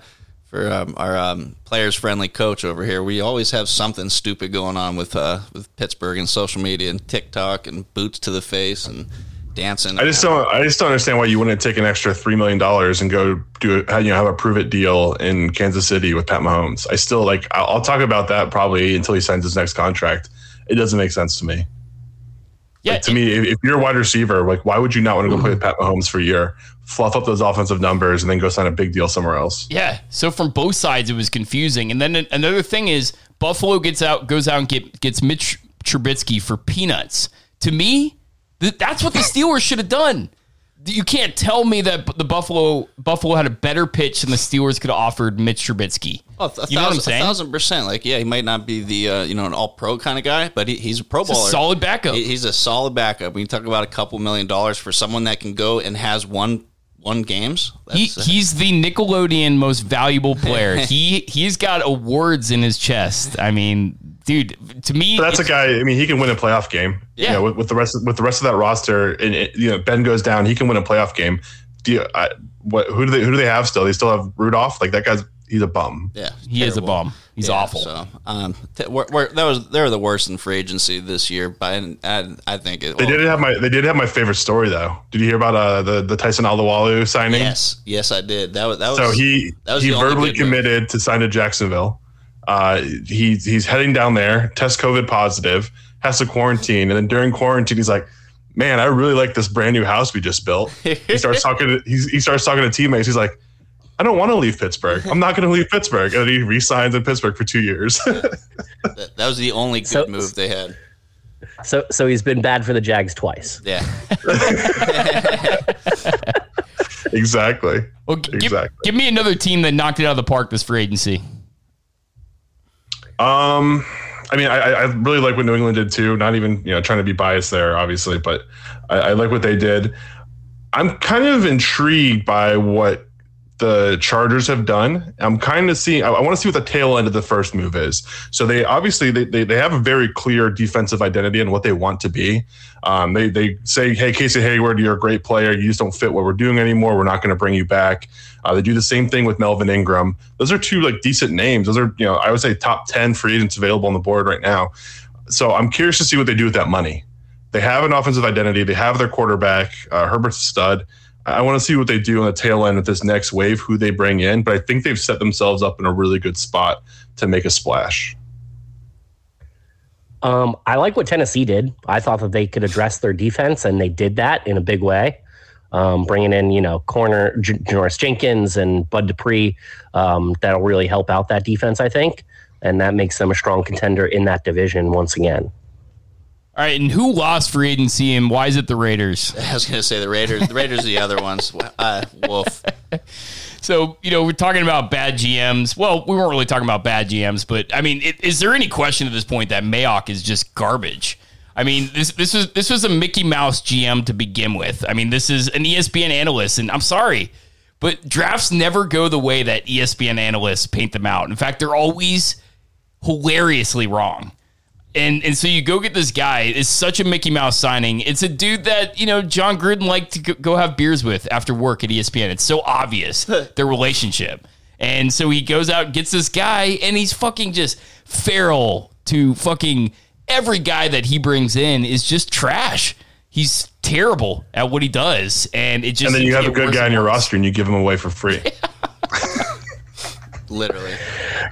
for um, our um, players friendly coach over here, we always have something stupid going on with uh, with Pittsburgh and social media and TikTok and boots to the face and dancing. I just don't. I just don't understand why you wouldn't take an extra three million dollars and go do it. You know, have a prove it deal in Kansas City with Pat Mahomes. I still like. I'll talk about that probably until he signs his next contract. It doesn't make sense to me. Yeah, Like, to me, if, if you're a wide receiver, like why would you not want to go play with Pat Mahomes for a year, fluff up those offensive numbers, and then go sign a big deal somewhere else? Yeah. So from both sides, it was confusing. And then another thing is Buffalo gets out, goes out and get, gets Mitch Trubisky for peanuts. To me, th- that's what the Steelers should have done. You can't tell me that the Buffalo Buffalo had a better pitch than the Steelers could have offered Mitch Trubisky. Oh, you know what I'm saying? A thousand percent. Like, yeah, he might not be the uh, you know an all pro kind of guy, but he, he's a pro a solid backup. He- He's a solid backup. When you talk about a couple million dollars for someone that can go and has one one games, He, that's, he's the Nickelodeon most valuable player. he he's got awards in his chest. I mean, dude, to me, But that's a guy. I mean, he can win a playoff game. Yeah. You know, with, with the rest of, with the rest of that roster, and it, you know, Ben goes down, he can win a playoff game. Do you, I, what? Who do they? Who do they have still? They still have Rudolph. Like that guy's. He's a bum. Yeah, he is a bum. He's Yeah, awful. So, um, th- we're, we're, that was they're the worst in free agency this year. But I, I think it. They well, did have my. They did have my favorite story though. Did you hear about uh, the the Tyson Alualu signing? Yes, yes, I did. That was that was. So he that was he verbally good move. committed to sign to Jacksonville. Uh, he's he's heading down there, test COVID positive, has to quarantine, and then during quarantine, he's like, "Man, I really like this brand new house we just built." he starts talking. To, he's, he starts talking to teammates. He's like, "I don't want to leave Pittsburgh. I'm not going to leave Pittsburgh." And then he resigns in Pittsburgh for two years. That, that was the only good So- move they had. So so he's been bad for the Jags twice. Yeah, exactly. Well, g- give, Exactly. give me another team that knocked it out of the park this free agency. Um, I mean, I, I really like what New England did too. Not even you know trying to be biased there, obviously, but I, I like what they did. I'm kind of intrigued by what the Chargers have done. I'm kind of seeing. I, I want to see what the tail end of the first move is. So they obviously they, they, they have a very clear defensive identity and what they want to be. Um, they they say, hey, Casey Hayward, you're a great player. You just don't fit what we're doing anymore. We're not going to bring you back. Uh, they do the same thing with Melvin Ingram. Those are two like decent names. Those are you know I would say top ten free agents available on the board right now. So I'm curious to see what they do with that money. They have an offensive identity. They have their quarterback. Uh, Herbert's stud. I want to see what they do on the tail end of this next wave, who they bring in. But I think they've set themselves up in a really good spot to make a splash. Um, I like what Tennessee did. I thought that they could address their defense, and they did that in a big way. Um, bringing in, you know, corner Janoris Jenkins and Bud Dupree, um, that'll really help out that defense, I think, and that makes them a strong contender in that division once again. All right, and who lost free agency and why is it the Raiders? I was gonna say the Raiders. The Raiders are the other ones. Uh, Wolf. So, you know, we're talking about bad GMs. Well, we weren't really talking about bad GMs, but I mean, it, is there any question at this point that Mayock is just garbage? I mean, this this was this was a Mickey Mouse GM to begin with. I mean, this is an ESPN analyst, and I'm sorry, but drafts never go the way that ESPN analysts paint them out. In fact, they're always hilariously wrong. And and so you go get this guy. It's such a Mickey Mouse signing. It's a dude that you know Jon Gruden liked to go- go have beers with after work at ESPN. It's so obvious their relationship. And so he goes out, gets this guy, and he's fucking just feral to fucking every guy that he brings in is just trash. He's terrible at what he does, and it just And then you have a good guy on your roster and you give him away for free. Literally.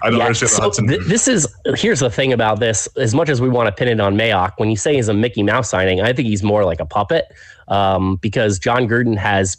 I don't Yeah, understand so Hudson. th- this is here's the thing about this. As much as we want to pin it on Mayock, when you say he's a Mickey Mouse signing, I think he's more like a puppet um, because Jon Gruden has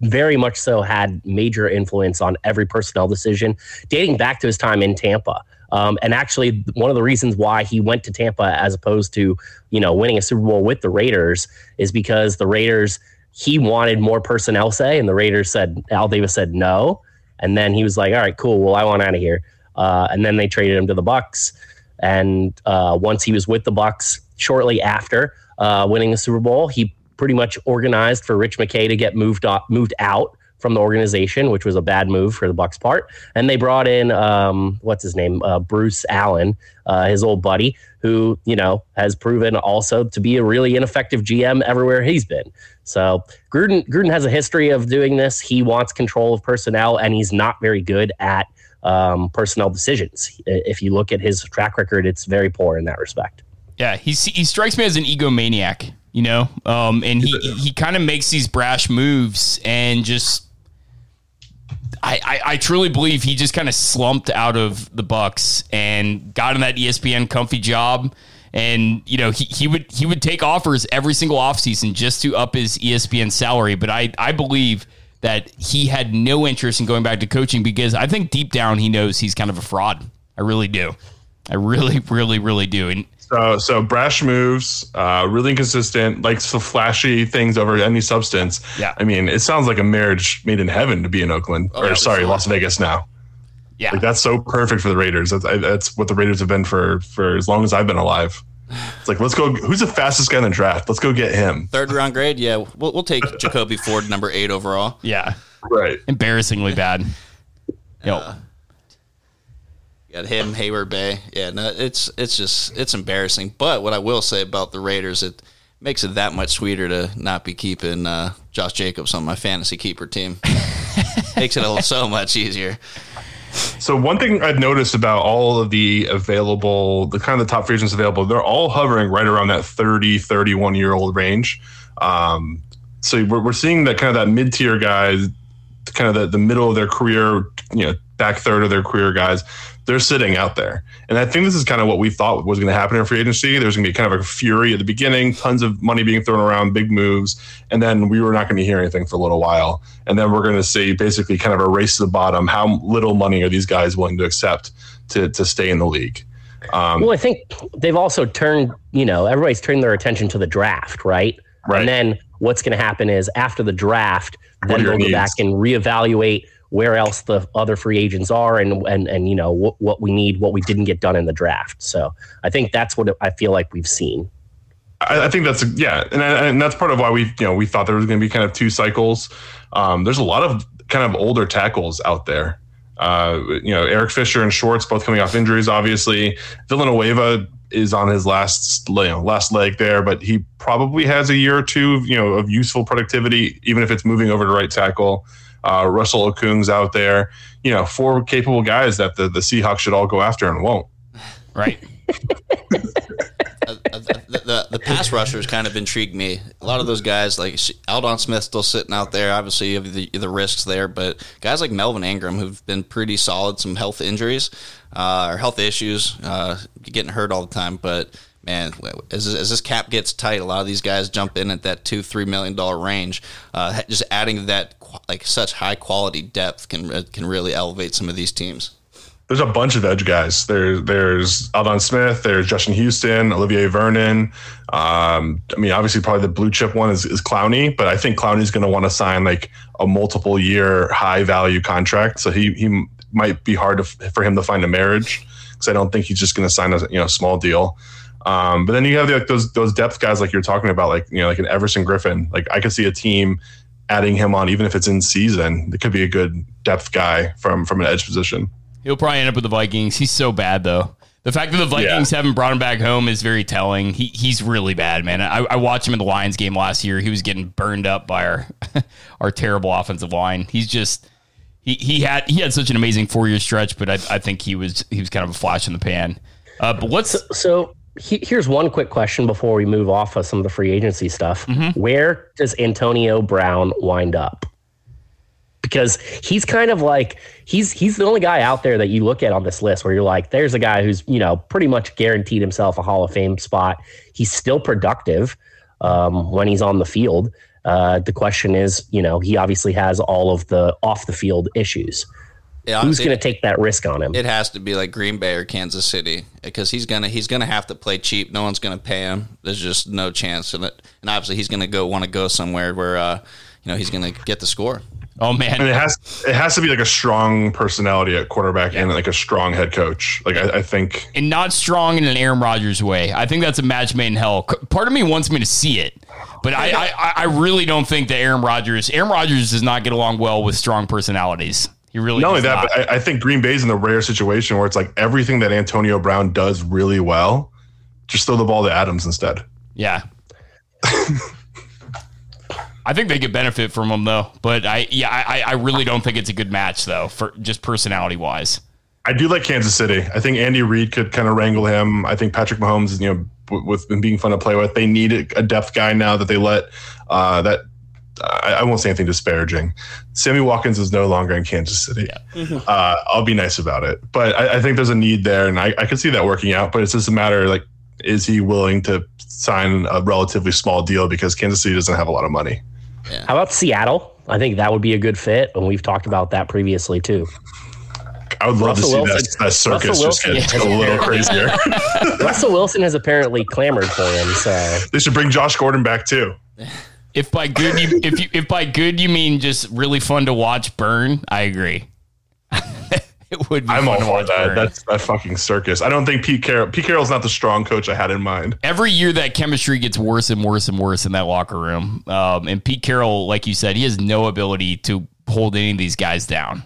very much so had major influence on every personnel decision dating back to his time in Tampa. Um, and actually, one of the reasons why he went to Tampa as opposed to you know winning a Super Bowl with the Raiders is because the Raiders he wanted more personnel say, and the Raiders said Al Davis said no. And then he was like, "All right, cool. Well, I want out of here." Uh, and then they traded him to the Bucs. And uh, once he was with the Bucs, shortly after uh, winning the Super Bowl, he pretty much organized for Rich McKay to get moved off, moved out from the organization, which was a bad move for the Bucs' part. And they brought in um, what's his name, uh, Bruce Allen, uh, his old buddy, who you know has proven also to be a really ineffective GM everywhere he's been. So Gruden Gruden has a history of doing this. He wants control of personnel, and he's not very good at um, personnel decisions. If you look at his track record, it's very poor in that respect. Yeah, he he strikes me as an egomaniac, you know, um, and he he kind of makes these brash moves and just. I, I, I truly believe he just kind of slumped out of the Bucs and got in that ESPN comfy job, and you know he, he would he would take offers every single offseason just to up his ESPN salary. But I I believe that he had no interest in going back to coaching because I think deep down he knows he's kind of a fraud. I really do. I really really really do. And So, so brash moves, uh, really inconsistent, likes the flashy things over any substance. Yeah. I mean, it sounds like a marriage made in heaven to be in Oakland, or yeah, sorry. Las Vegas now. yeah, Like that's so perfect for the Raiders. That's, I, that's what the Raiders have been for for as long as I've been alive. It's like let's go. Who's the fastest guy in the draft? Let's go get him. Third round grade. Yeah, we'll, we'll take Jacoby Ford, number eight overall. yeah. Right. embarrassingly bad. Yo, Got him, Heyward-Bey. Yeah, no, it's it's just it's embarrassing. But what I will say about the Raiders, it makes it that much sweeter to not be keeping uh, Josh Jacobs on my fantasy keeper team. makes it so much easier. So one thing I've noticed about all of the available, the kind of the top free agents available, they're all hovering right around that 30, 31 year old range. Um, so we're, we're seeing that kind of that mid tier guys, kind of the, the middle of their career, you know, back third of their career guys, they're sitting out there. And I think this is kind of what we thought was going to happen in free agency. There's going to be kind of a fury at the beginning, tons of money being thrown around, big moves, and then we were not going to hear anything for a little while. And then we're going to see basically kind of a race to the bottom. How little money are these guys willing to accept to, to stay in the league? Um, well, I think they've also turned, you know, everybody's turned their attention to the draft, right? Right. And then what's going to happen is after the draft, then they'll go back and reevaluate where else the other free agents are and and and you know what, what we need what we didn't get done in the draft so i think that's what i feel like we've seen I, I think that's yeah, and, and that's part of why we you know we thought there was going to be kind of two cycles. Um, there's a lot of kind of older tackles out there. Uh, you know, Eric Fisher and Schwartz both coming off injuries. Obviously, Villanueva is on his last you know, last leg there, but he probably has a year or two you know of useful productivity, even if it's moving over to right tackle. Uh, Russell Okung's out there. You know, four capable guys that the, the Seahawks should all go after and won't. Right. Uh, uh, the, the, the pass rushers kind of intrigued me. A lot of those guys, like Aldon Smith, still sitting out there. Obviously, you have the, the risks there, but guys like Melvin Ingram, who've been pretty solid, some health injuries uh, or health issues, uh, getting hurt all the time. But man, as, as this cap gets tight, a lot of these guys jump in at that two, three million dollar range. Uh, just adding that like such high quality depth can uh, can really elevate some of these teams. There's a bunch of edge guys. There's there's Aldon Smith. There's Justin Houston, Olivier Vernon. Um, I mean, obviously, probably the blue chip one is, is Clowney, but I think Clowney's going to want to sign like a multiple year high value contract. So he he might be hard to, for him to find a marriage because I don't think he's just going to sign a you know small deal. Um, but then you have the, like those those depth guys like you're talking about, like you know, like an Everson Griffen. Like I could see a team adding him on, even if it's in season. It could be a good depth guy from from an edge position. He'll probably end up with the Vikings. He's so bad though. The fact that the Vikings yeah. haven't brought him back home is very telling. He he's really bad, man. I, I watched him in the Lions game last year. He was getting burned up by our our terrible offensive line. He's just he he had he had such an amazing four year stretch, but I, I think he was he was kind of a flash in the pan. Uh, but let's so, so he, here's one quick question before we move off of some of the free agency stuff. Mm-hmm. Where does Antonio Brown wind up? Because he's kind of like he's he's the only guy out there that you look at on this list where you're like, there's a guy who's you know pretty much guaranteed himself a Hall of Fame spot. He's still productive um, when he's on the field. Uh, the question is, you know, he obviously has all of the off the field issues. Yeah, Who's going to take that risk on him? It has to be like Green Bay or Kansas City because he's gonna he's gonna have to play cheap. No one's gonna pay him. There's just no chance, and it, and obviously he's gonna go want to go somewhere where uh, you know he's gonna get the score. Oh man, and it has it has to be like a strong personality at quarterback yeah. and like a strong head coach. Like I, I, think, and not strong in an Aaron Rodgers way. I think that's a match made in hell. Part of me wants me to see it, but I I, I really don't think that Aaron Rodgers Aaron Rodgers does not get along well with strong personalities. Really not only that, not. but I, I, think Green Bay's in the rare situation where it's like everything that Antonio Brown does really well, just throw the ball to Adams instead. Yeah. I think they could benefit from him though, but I yeah I, I really don't think it's a good match though for just personality wise. I do like Kansas City. I think Andy Reid could kind of wrangle him. I think Patrick Mahomes is you know with being fun to play with. They need a depth guy now that they let uh, that I, I, won't say anything disparaging. Sammy Watkins is no longer in Kansas City. Yeah. Mm-hmm. Uh, I'll be nice about it, but I, I, think there's a need there, and I, I could see that working out. But it's just a matter like, is he willing to sign a relatively small deal because Kansas City doesn't have a lot of money? Yeah. How about Seattle? I think that would be a good fit, and we've talked about that previously too. I would love Russell to see Wilson, that, that circus just get a little crazier. Russell Wilson has apparently clamored for him, so they should bring Josh Gordon back too. If by good you if you if by good you mean just really fun to watch burn, I agree. it would. Be I'm all for that. Burn. That's that fucking circus. I don't think Pete Carroll. Pete Carroll's not the strong coach I had in mind. Every year that chemistry gets worse and worse and worse in that locker room. Um, and Pete Carroll, like you said, he has no ability to hold any of these guys down.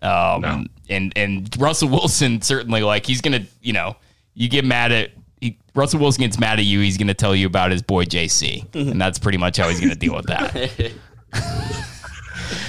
Um, no. and and Russell Wilson certainly like he's gonna you know you get mad at he, Russell Wilson gets mad at you, he's gonna tell you about his boy JC, and that's pretty much how he's gonna deal with that.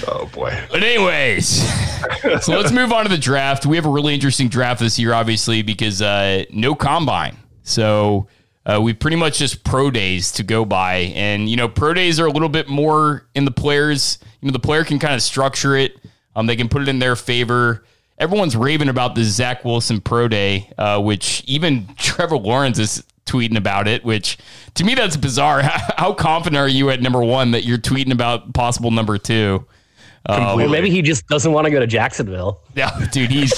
Oh boy. But anyways, so let's move on to the draft. We have a really interesting draft this year, obviously, because uh, no combine. So uh, we pretty much just pro days to go by, and you know, pro days are a little bit more in the players. You know, the player can kind of structure it. Um, they can put it in their favor. Everyone's raving about the Zach Wilson pro day, uh, which even Trevor Lawrence is tweeting about it. Which to me, that's bizarre. How confident are you at number one that you're tweeting about possible number two? Or maybe he just doesn't want to go to Jacksonville. Yeah, dude, he's.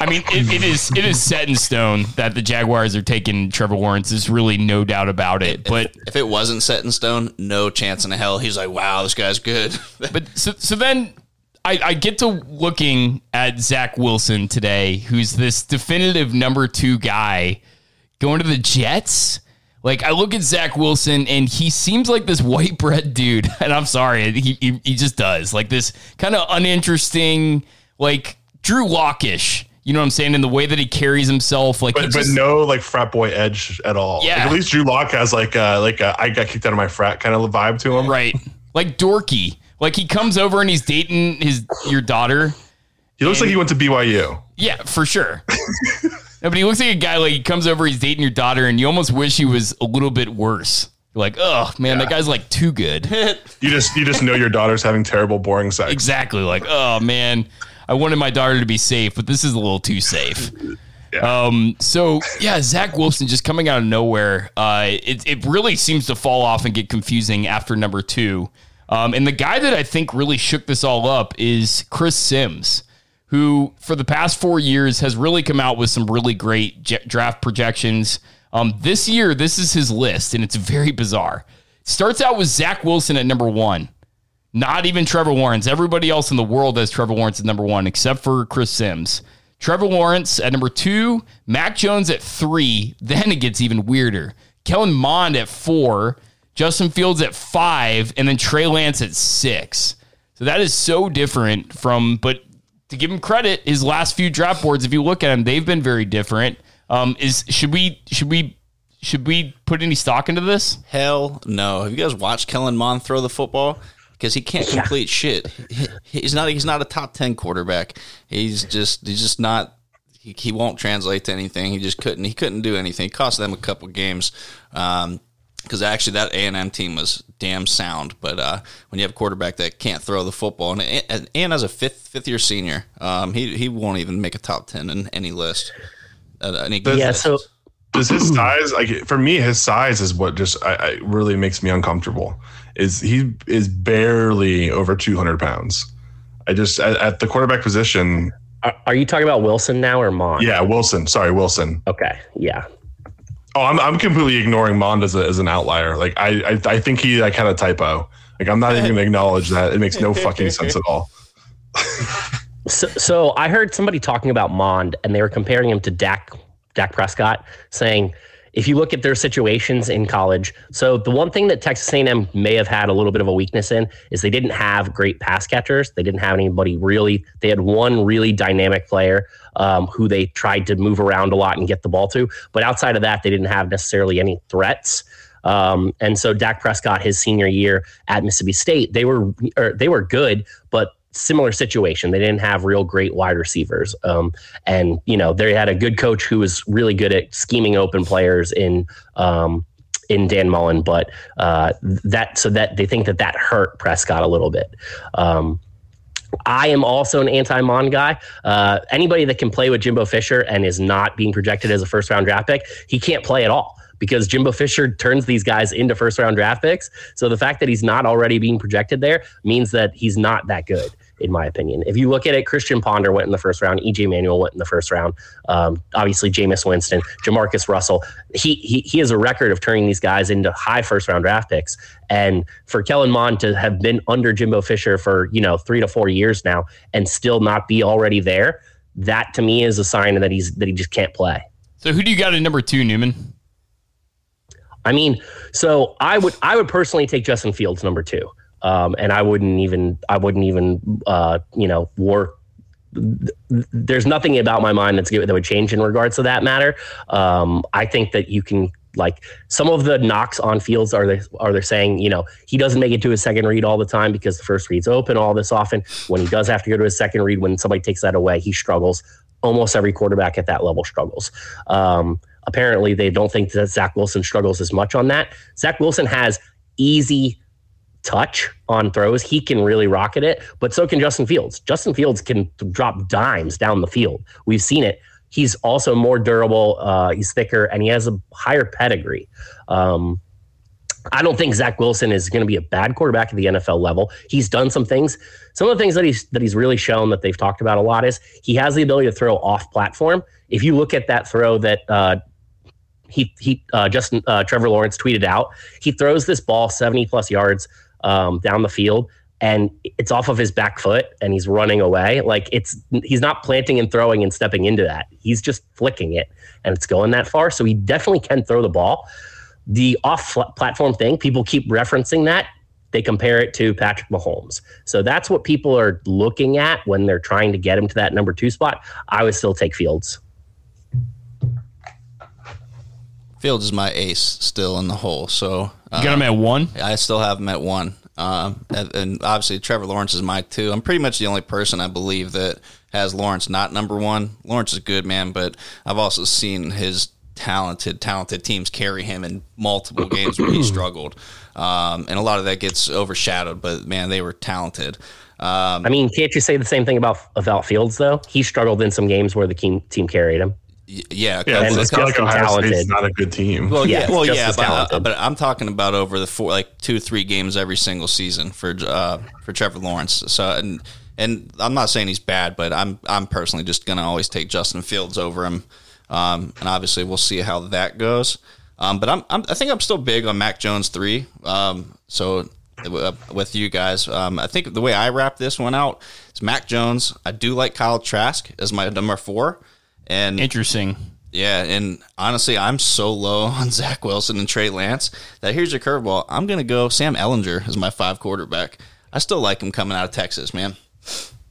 I mean, it, it is it is set in stone that the Jaguars are taking Trevor Lawrence. There's really no doubt about it. But If it wasn't set in stone, no chance in hell. He's like, wow, this guy's good. but so so then I, I get to looking at Zach Wilson today, who's this definitive number two guy going to the Jets. Like I look at Zach Wilson and he seems like this white bread dude, and I'm sorry, he he, he just does like this kind of uninteresting, like Drew Lockish. You know what I'm saying? In the way that he carries himself, like But, but no like frat boy edge at all. Yeah. Like, at least Drew Lock has like uh like a, I got kicked out of my frat kind of vibe to him. right, like dorky. Like he comes over and he's dating his your daughter. He looks like he went to BYU. Yeah, for sure. no, but he looks like a guy like he comes over, he's dating your daughter, and you almost wish he was a little bit worse. You're like, oh man, that guy's like too good. You just you just know your daughter's having terrible, boring sex. exactly. Like, oh man, I wanted my daughter to be safe, but this is a little too safe. Um, so yeah, Zach Wilson just coming out of nowhere. Uh, it, it really seems to fall off and get confusing after number two. Um, and the guy that I think really shook this all up is Chris Sims, who for the past four years has really come out with some really great j- draft projections. Um, this year, this is his list, and it's very bizarre. Starts out with Zach Wilson at number one. Not even Trevor Lawrence. Everybody else in the world has Trevor Lawrence at number one, except for Chris Sims. Trevor Lawrence at number two, Mac Jones at three. Then it gets even weirder. Kellen Mond at four, Justin Fields at five, and then Trey Lance at six. So that is so different from, but to give him credit, his last few draft boards, if you look at them, they've been very different. Um, is should we should we should we put any stock into this? Hell no. Have you guys watched Kellen Mond throw the football? Because he can't complete shit. He- He's not. He's not a top ten quarterback. He's just. He's just not. He, he won't translate to anything. He just couldn't. He couldn't do anything. It cost them a couple games. Um, because actually that A and M team was damn sound. But uh, when you have a quarterback that can't throw the football, and and, and as a fifth fifth year senior, um, he he won't even make a top ten in any list. Uh, any Yeah, so Does his size like for me? His size is what just I, I really makes me uncomfortable. Is he is barely over two hundred pounds? I just at, at the quarterback position. are, are you talking about Wilson now or Mon? Yeah, Wilson. Sorry, Wilson. Okay. Yeah. Oh, I'm, I'm completely ignoring Mond as, a, as an outlier. Like I, I I think he like had a typo. Like I'm not even gonna acknowledge that. It makes no fucking sense at all. So, so I heard somebody talking about Mond, and they were comparing him to Dak Dak Prescott, saying if you look at their situations in college, so the one thing that Texas A&M may have had a little bit of a weakness in is they didn't have great pass catchers. They didn't have anybody really. They had one really dynamic player um, who they tried to move around a lot and get the ball to, but outside of that, they didn't have necessarily any threats. Um, and so Dak Prescott, his senior year at Mississippi State, they were they were good, but similar situation. They didn't have real great wide receivers. Um, and, you know, they had a good coach who was really good at scheming open players in, um, in Dan Mullen, but uh, that so that they think that that hurt Prescott a little bit. Um, I am also an anti-Mon guy. Uh, anybody that can play with Jimbo Fisher and is not being projected as a first round draft pick, he can't play at all because Jimbo Fisher turns these guys into first round draft picks. So the fact that he's not already being projected there means that he's not that good, in my opinion. If you look at it, Christian Ponder went in the first round, EJ Manuel went in the first round. Um, obviously, Jameis Winston, Jamarcus Russell. He, he he has a record of turning these guys into high first round draft picks. And for Kellen Mond to have been under Jimbo Fisher for you know three to four years now and still not be already there, that to me is a sign that he's that he just can't play. So who do you got at number two, Newman? I mean, so I would I would personally take Justin Fields number two, um, and I wouldn't even I wouldn't even uh, you know work there's nothing about my mind that's that would change in regards to that matter. Um, I think that you can like some of the knocks on fields are they are they saying you know he doesn't make it to his second read all the time because the first read's open all this often. When he does have to go to his second read, when somebody takes that away, he struggles. Almost every quarterback at that level struggles. Um, apparently, they don't think that Zach Wilson struggles as much on that. Zach Wilson has easy touch on throws, he can really rocket it, but so can Justin Fields. Justin Fields can drop dimes down the field. We've seen it. He's also more durable, uh, he's thicker, and he has a higher pedigree. Um, I don't think Zach Wilson is going to be a bad quarterback at the NFL level. He's done some things. Some of the things that he's that he's really shown that they've talked about a lot is he has the ability to throw off platform. If you look at that throw that uh, he he uh, Justin uh, Trevor Lawrence tweeted out, he throws this ball seventy plus yards um, down the field and it's off of his back foot and he's running away. Like it's he's not planting and throwing and stepping into that. He's just flicking it and it's going that far. So he definitely can throw the ball. The off platform thing, people keep referencing that. They compare it to Patrick Mahomes. So that's what people are looking at when they're trying to get him to that number two spot. I would still take Fields. Fields is my ace still in the hole. So you got him at one. I still have him at one. Um, and, and, obviously Trevor Lawrence is my two. I'm pretty much the only person I believe that has Lawrence not number one. Lawrence is good man, but I've also seen his talented, talented teams carry him in multiple games where he struggled, um, and a lot of that gets overshadowed. But man, they were talented. Um, I mean, can't you say the same thing about about Fields though? He struggled in some games where the team team carried him. Yeah, yeah, it's, it's like Ohio talented. State's not a good team. Well, yeah, yeah well, yeah, but, uh, but, I'm talking about over the four, like two, three games every single season for uh, for Trevor Lawrence. So, and and I'm not saying he's bad, but I'm I'm personally just gonna always take Justin Fields over him. Um, and obviously, we'll see how that goes. Um, but I'm, I'm, i think I'm still big on Mac Jones three. Um, so uh, with you guys, um, I think the way I wrap this one out is Mac Jones. I do like Kyle Trask as my number four. And interesting. Yeah, and honestly, I'm so low on Zach Wilson and Trey Lance that here's your curveball. I'm going to go Sam Ehlinger as my five quarterback. I still like him coming out of Texas, man.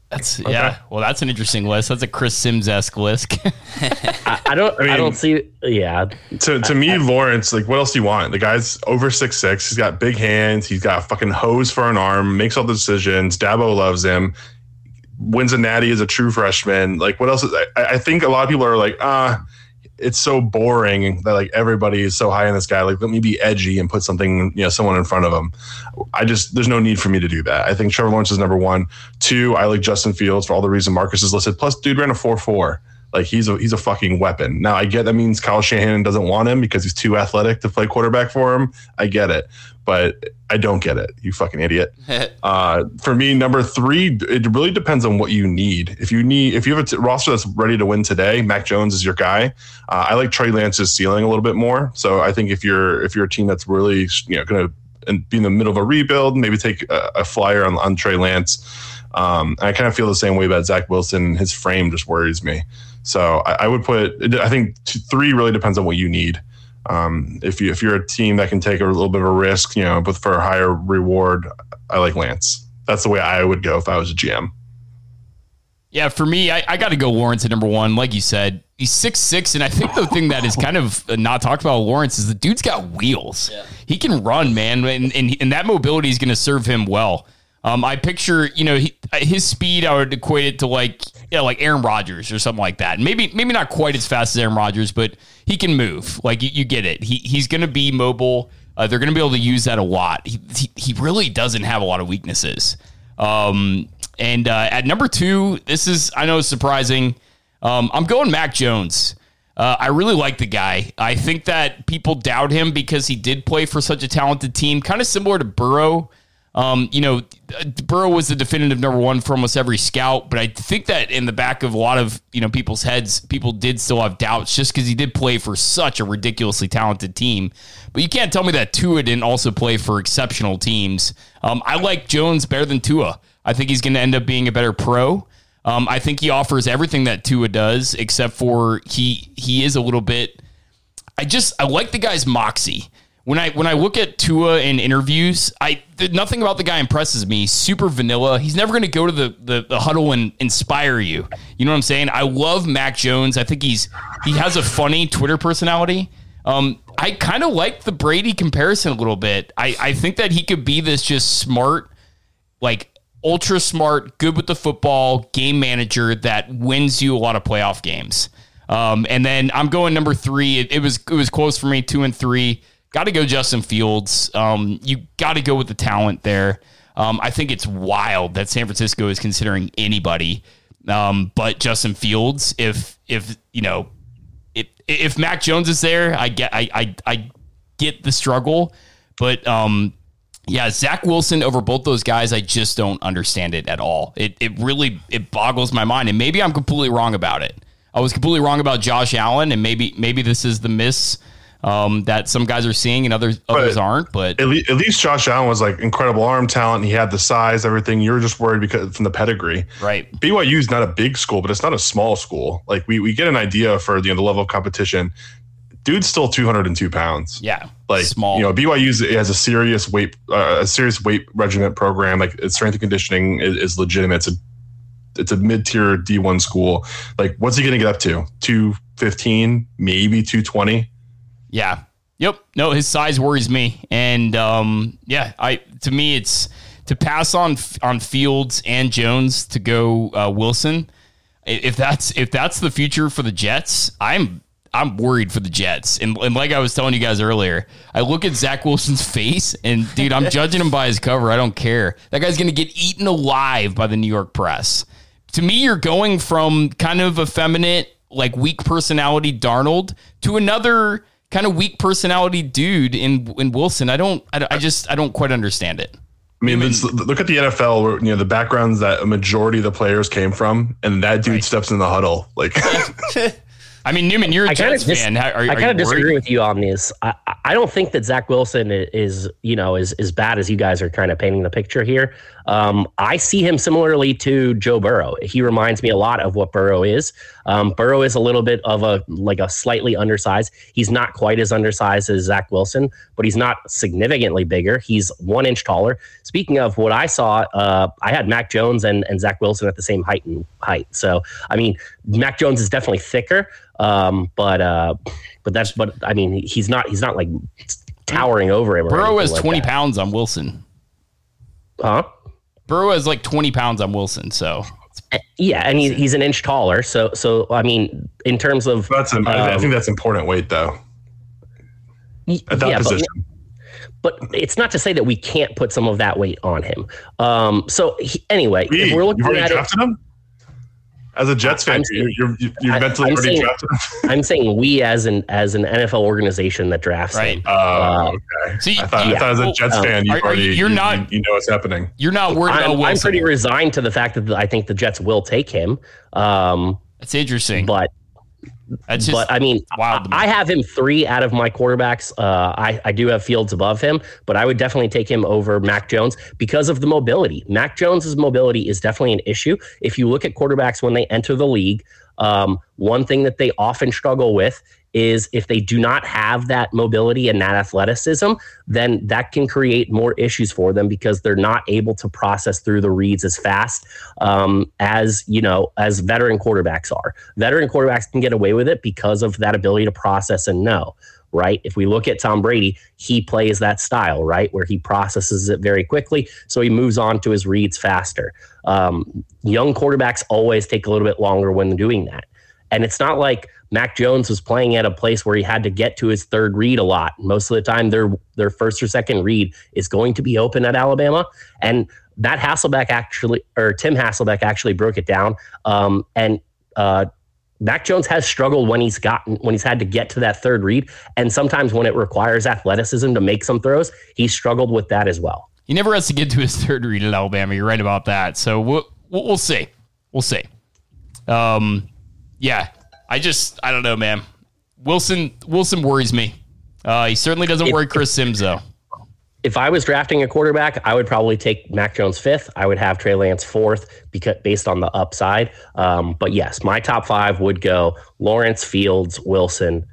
That's okay. yeah. Well, that's an interesting list. That's a Chris Sims esque list. I, I, don't. I, mean, I, don't see. Yeah. To to me, Lawrence. Like, what else do you want? The guy's over six six. He's got big hands. He's got a fucking hose for an arm. Makes all the decisions. Dabo loves him wins a natty as a true freshman. Like what else? Is, I, I think a lot of people are like, ah, it's so boring that like everybody is so high on this guy. Like let me be edgy and put something, you know, someone in front of him. I just there's no need for me to do that. I think Trevor Lawrence is number one. Two, I like Justin Fields for all the reason Marcus is listed. Plus, dude ran a four four. Like he's a he's a fucking weapon. Now I get that means Kyle Shanahan doesn't want him because he's too athletic to play quarterback for him. I get it, but I don't get it. You fucking idiot. uh, for me, number three, it really depends on what you need. If you need, if you have a t- roster that's ready to win today, Mac Jones is your guy. Uh, I like Trey Lance's ceiling a little bit more. So I think if you're if you're a team that's really you know going to be in the middle of a rebuild, maybe take a, a flyer on, on Trey Lance. Um, I kind of feel the same way about Zach Wilson. His frame just worries me. So I, I would put. I think two, three really depends on what you need. Um, if you if you're a team that can take a little bit of a risk, you know, but for a higher reward, I like Lance. That's the way I would go if I was a GM. Yeah, for me, I, I got to go Lawrence at number one. Like you said, he's six six, and I think the thing that is kind of not talked about Lawrence is the dude's got wheels. Yeah. He can run, man, and, and and that mobility is going to serve him well. Um, I picture, you know, he, his speed. I would equate it to like, know, like Aaron Rodgers or something like that. Maybe, maybe not quite as fast as Aaron Rodgers, but he can move. Like you, you get it. He he's going to be mobile. Uh, they're going to be able to use that a lot. He, he, he really doesn't have a lot of weaknesses. Um, and uh, at number two, this is I know surprising. Um, I'm going Mac Jones. Uh, I really like the guy. I think that people doubt him because he did play for such a talented team, kind of similar to Burrow. Um, you know, Burrow was the definitive number one for almost every scout, but I think that in the back of a lot of you know people's heads, people did still have doubts just because he did play for such a ridiculously talented team. But you can't tell me that Tua didn't also play for exceptional teams. Um, I like Jones better than Tua. I think he's going to end up being a better pro. Um, I think he offers everything that Tua does, except for he he is a little bit. I just I like the guy's moxie when I when I look at Tua in interviews, I nothing about the guy impresses me. Super vanilla. He's never going to go to the, the, the huddle and inspire you. You know what I'm saying? I love Mac Jones. I think he's he has a funny Twitter personality. Um, I kind of like the Brady comparison a little bit. I, I think that he could be this just smart, like ultra smart, good with the football game manager that wins you a lot of playoff games. Um, and then I'm going number three. It, it was it was close for me, two and three. Got to go Justin Fields. Um, you got to go with the talent there. Um, I think it's wild that San Francisco is considering anybody, um, but Justin Fields. If if you know, if if Mac Jones is there, I get I I, I get the struggle, but um, yeah, Zach Wilson over both those guys, I just don't understand it at all. It it really it boggles my mind, and maybe I'm completely wrong about it. I was completely wrong about Josh Allen, and maybe maybe this is the miss um, that some guys are seeing and others others but aren't. But at, le- at, least Josh Allen was like incredible arm talent. He had the size, everything. You're just worried because from the pedigree. Right. BYU is not a big school, but it's not a small school. Like we we get an idea for you know, the level of competition. Dude's still 202 pounds. Yeah, like small. You know, BYU has a serious weight uh, a serious weight regiment program. Like its strength and conditioning is, is legitimate. It's a it's a mid tier D1 school. Like, what's he going to get up to? 215, maybe 220? Yeah. Yep. No, his size worries me. And um, yeah, I to me it's to pass on on Fields and Jones to go uh, Wilson. If that's if that's the future for the Jets, I'm I'm worried for the Jets. And, and like I was telling you guys earlier, I look at Zach Wilson's face and dude, I'm judging him by his cover. I don't care. That guy's gonna get eaten alive by the New York press. To me, you're going from kind of effeminate, like weak personality Darnold to another kind of weak personality dude in in Wilson. I don't, I, I just, I don't quite understand it. I mean, look at the NFL where you know the backgrounds that a majority of the players came from, and that dude right. steps in the huddle like. I mean, Newman, you're a I Jets dis- fan. Are, I kind of disagree with you on this. I, I don't think that Zach Wilson is, you know, is as bad as you guys are kind of painting the picture here. Um, I see him similarly to Joe Burrow. He reminds me a lot of what Burrow is. Um, Burrow is a little bit of a like a slightly undersized. He's not quite as undersized as Zach Wilson, but he's not significantly bigger. He's one inch taller. Speaking of what I saw, uh, I had Mac Jones and, and Zach Wilson at the same height and height. So I mean, Mac Jones is definitely thicker, um, but uh, but that's but I mean he's not he's not like towering over him. Burrow has like twenty that. pounds on Wilson. Huh? Burrow has like 20 pounds on Wilson, so yeah, and he, he's an inch taller. So, so I mean, in terms of that's, um, I think that's important weight though. At that yeah, position. But, but, it's not to say that we can't put some of that weight on him. Um, so he, anyway, if we're looking at it, him? As a Jets fan, saying, you're, you're, you're mentally I'm already saying, drafted. I'm saying we as an as an NFL organization that drafts right. Him. Oh, uh, okay. See, I thought, yeah. I thought as a Jets well, fan, you are, already you're you, not you know what's happening. You're not worried I'm, about I'm pretty resigned to the fact that I think the Jets will take him. Um, That's interesting, but just, but I mean, wild I, I have him three out of my quarterbacks. Uh, I, I do have Fields above him, but I would definitely take him over Mac Jones because of the mobility. Mac Jones's mobility is definitely an issue. If you look at quarterbacks when they enter the league, um, one thing that they often struggle with is if they do not have that mobility and that athleticism, then that can create more issues for them because they're not able to process through the reads as fast um, as you know as veteran quarterbacks are. Veteran quarterbacks can get away with it because of that ability to process and know. Right. If we look at Tom Brady, he plays that style, right, where he processes it very quickly, so he moves on to his reads faster. Um, young quarterbacks always take a little bit longer when doing that. And it's not like Mac Jones was playing at a place where he had to get to his third read a lot. Most of the time, their their first or second read is going to be open at Alabama, and that Hasselbeck actually, or Tim Hasselbeck actually broke it down. Um, and uh, Mac Jones has struggled when he's gotten when he's had to get to that third read, and sometimes when it requires athleticism to make some throws, he struggled with that as well. He never has to get to his third read at Alabama. You're right about that. So we'll we'll see. We'll see. Um, yeah, I just I don't know, man. Wilson Wilson worries me. Uh, he certainly doesn't if, worry Chris Sims though. If I was drafting a quarterback, I would probably take Mac Jones fifth. I would have Trey Lance fourth because based on the upside. Um, but yes, my top five would go Lawrence, Fields, Wilson,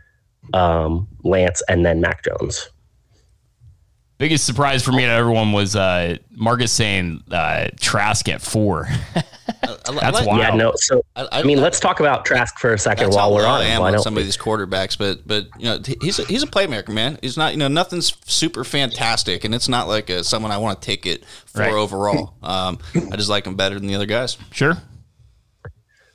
um, Lance, and then Mac Jones. Biggest surprise for me and everyone was uh, Marcus saying uh, Trask at four. That's wild. Yeah, no. So I, I, mean, let's talk about Trask for a second while we're on. I am on some of these quarterbacks, but but you know he's a, he's a playmaker, man. He's not you know nothing's super fantastic, and it's not like a, someone I want to take it for right. overall. Um, I just like him better than the other guys. Sure.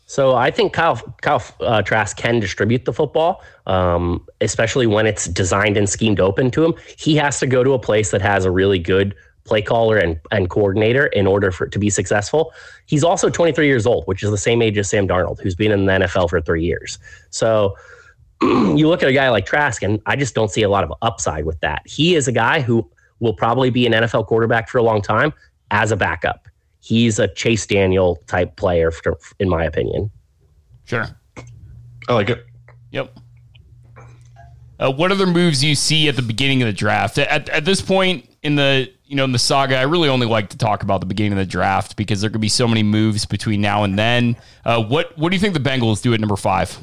So I think Kyle Kyle uh, Trask can distribute the football, um, especially when it's designed and schemed open to him. He has to go to a place that has a really good play caller and, and coordinator in order for it to be successful. He's also 23 years old, which is the same age as Sam Darnold, who's been in the NFL for three years. So you look at a guy like Trask, and I just don't see a lot of upside with that. He is a guy who will probably be an NFL quarterback for a long time as a backup he's a Chase Daniel type player, for, in my opinion. Sure. I like it. Yep. Uh, what other moves you see at the beginning of the draft? At, at this point in the you know in the saga, I really only like to talk about the beginning of the draft because there could be so many moves between now and then. Uh, what what do you think the Bengals do at number five?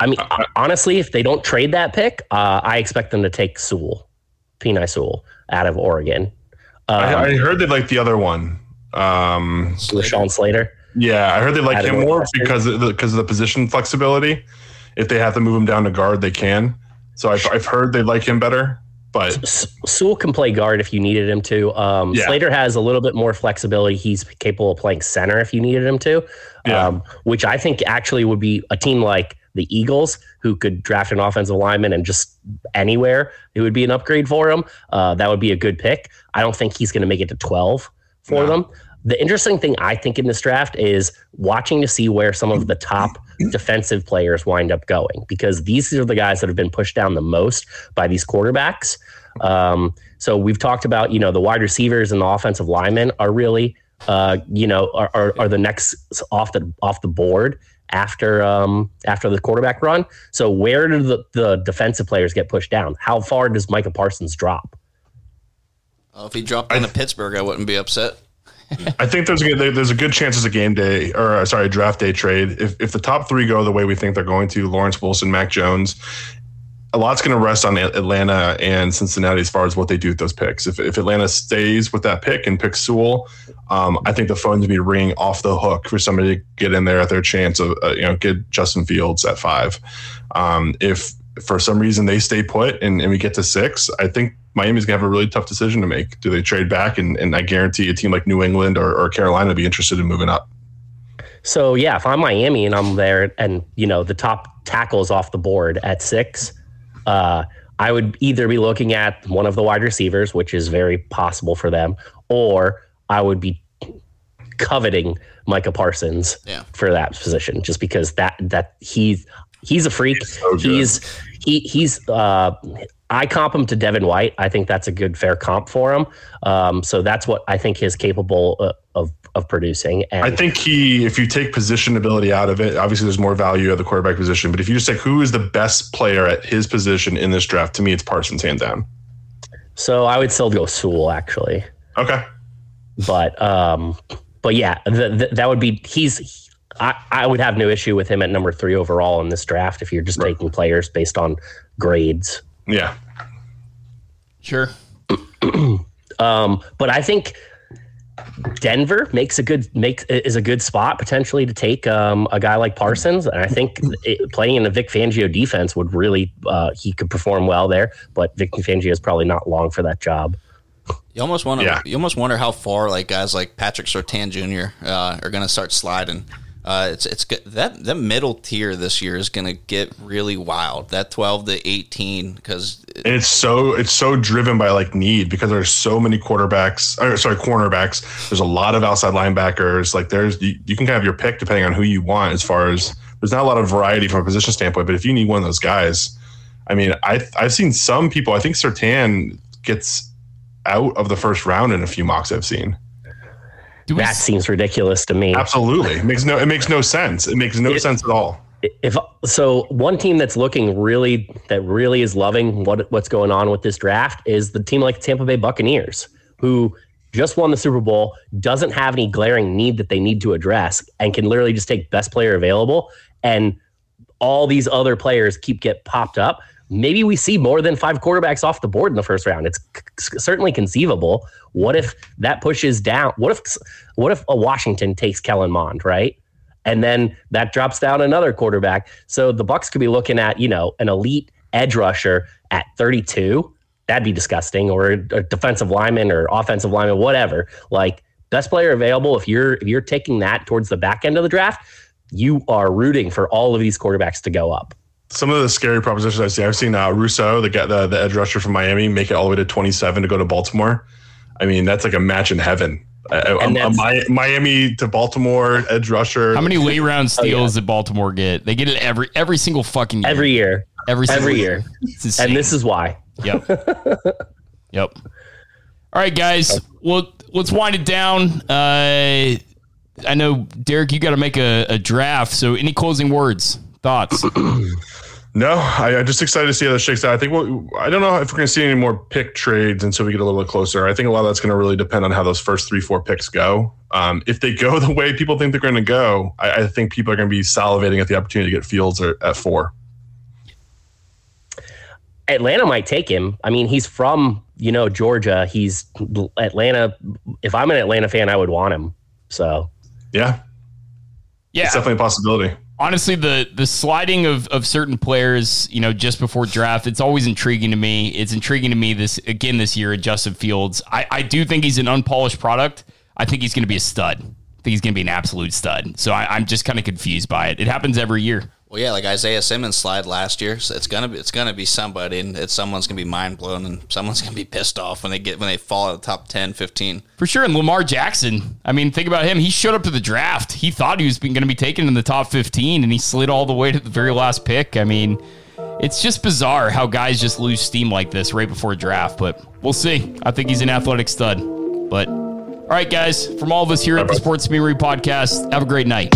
I mean, honestly, if they don't trade that pick, uh, I expect them to take Sewell, Penei Sewell, out of Oregon. Um, I, I, heard they like the other one. Um, Sean Slater. Yeah, I heard they like him more because of the, because of the position flexibility. If they have to move him down to guard, they can. So I've, I've heard they like him better. But Sewell can play guard if you needed him to. Um, yeah. Slater has a little bit more flexibility. He's capable of playing center if you needed him to, yeah. um, which I think actually would be a team like the Eagles, who could draft an offensive lineman and just anywhere, it would be an upgrade for him. Uh, that would be a good pick. I don't think he's going to make it to 12 for no. them. The interesting thing I think in this draft is watching to see where some of the top defensive players wind up going because these are the guys that have been pushed down the most by these quarterbacks. Um, so we've talked about, you know, the wide receivers and the offensive linemen are really, uh, you know, are, are, are the next off the off the board after um, after the quarterback run. So where do the, the defensive players get pushed down? How far does Micah Parsons drop? Well, if he dropped into Pittsburgh, I wouldn't be upset. I think there's a there's a good chance as a game day or uh, sorry draft day trade. If if the top three go the way we think they're going to, Lawrence Wilson, Mac Jones, a lot's going to rest on Atlanta and Cincinnati as far as what they do with those picks. If, if Atlanta stays with that pick and picks Sewell, um, I think the phone's to be ringing off the hook for somebody to get in there at their chance of, uh, you know, get Justin Fields at five. Um, if for some reason they stay put and, and we get to six, I think Miami's going to have a really tough decision to make. Do they trade back? And, and I guarantee a team like New England or, or Carolina would be interested in moving up. So, yeah, if I'm Miami and I'm there and, you know, the top tackles off the board at six – uh, I would either be looking at one of the wide receivers, which is very possible for them, or I would be coveting Micah Parsons yeah. for that position, just because that that he's he's a freak. He's so he's he he's uh, I comp him to Devin White. I think that's a good fair comp for him. Um, so that's what I think he's capable uh, of of producing. And I think he, if you take position ability out of it, obviously there's more value at the quarterback position. But if you just say who is the best player at his position in this draft, to me, it's Parsons hand down. So I would still go Sewell actually. Okay. But um, but yeah, the, the, that would be he's. I, I would have no issue with him at number three overall in this draft if you're just right. taking players based on grades. Yeah. Sure. um, but I think Denver makes a good makes is a good spot potentially to take um, a guy like Parsons, and I think it, playing in a Vic Fangio defense would really uh, he could perform well there. But Vic Fangio is probably not long for that job. You almost wonder. Yeah. You almost wonder how far like guys like Patrick Surtain Jr. Uh, are going to start sliding. Uh, it's it's that that middle tier this year is going to get really wild. That twelve to eighteen because it, it's so it's so driven by like need because there's so many quarterbacks. Or, sorry, cornerbacks. There's a lot of outside linebackers. Like there's you, you can kind of have your pick depending on who you want. As far as there's not a lot of variety from a position standpoint, but if you need one of those guys, I mean, I I've seen some people. I think Surtain gets out of the first round in a few mocks I've seen that s- seems ridiculous to me. Absolutely, it makes no it makes no sense. It makes no it, sense at all. If so, one team that's looking really that really is loving what what's going on with this draft is the team like Tampa Bay Buccaneers, who just won the Super Bowl, doesn't have any glaring need that they need to address, and can literally just take best player available, and all these other players keep get popped up. Maybe we see more than five quarterbacks off the board in the first round. It's c- certainly conceivable. What if that pushes down? What if what if a Washington takes Kellen Mond, right? And then that drops down another quarterback. So the Bucs could be looking at, you know, an elite edge rusher at 32. That'd be disgusting, or a defensive lineman or offensive lineman, whatever. Like best player available. If you're if you're taking that towards the back end of the draft, you are rooting for all of these quarterbacks to go up some of the scary propositions I see. I've seen uh, Rousseau, the, the the edge rusher from Miami, make it all the way to 27 to go to Baltimore. I mean, that's like a match in heaven. A, a, a Miami to Baltimore edge rusher. How many late round steals oh, yeah. did Baltimore get? They get it every every single fucking year. Every year. Every every year. And this is why. Yep. yep. All right, guys. Well, let's wind it down. Uh, I know, Derek, you got to make a, a draft. So, any closing words, thoughts? No, I, am just excited to see how this shakes out. I think we'll, I don't know if we're going to see any more pick trades until we get a little bit closer. I think a lot of that's going to really depend on how those first three, four picks go. Um, if they go the way people think they're going to go, I, I think people are going to be salivating at the opportunity to get Fields at four. Atlanta might take him. I mean, he's from you know Georgia. He's Atlanta. If I'm an Atlanta fan, I would want him. So yeah, yeah, it's definitely a possibility honestly the the sliding of of certain players you know just before draft it's always intriguing to me. It's intriguing to me this again this year at justin fields. I i do think he's an unpolished product. I think he's going to be a stud. I think he's going to be an absolute stud. So I, i'm just kind of confused by it. It happens every year well, yeah, like Isaiah Simmons slide last year, so it's gonna be it's gonna be somebody, and it's someone's gonna be mind blown, and someone's gonna be pissed off when they get when they fall out of the top 10, 15. For sure, and Lamar Jackson. I mean, think about him. He showed up to the draft. He thought he was going to be taken in the top fifteen, and he slid all the way to the very last pick. I mean, it's just bizarre how guys just lose steam like this right before draft. But we'll see. I think he's an athletic stud. But all right, guys, from all of us here at the Sports Memory Podcast, have a great night.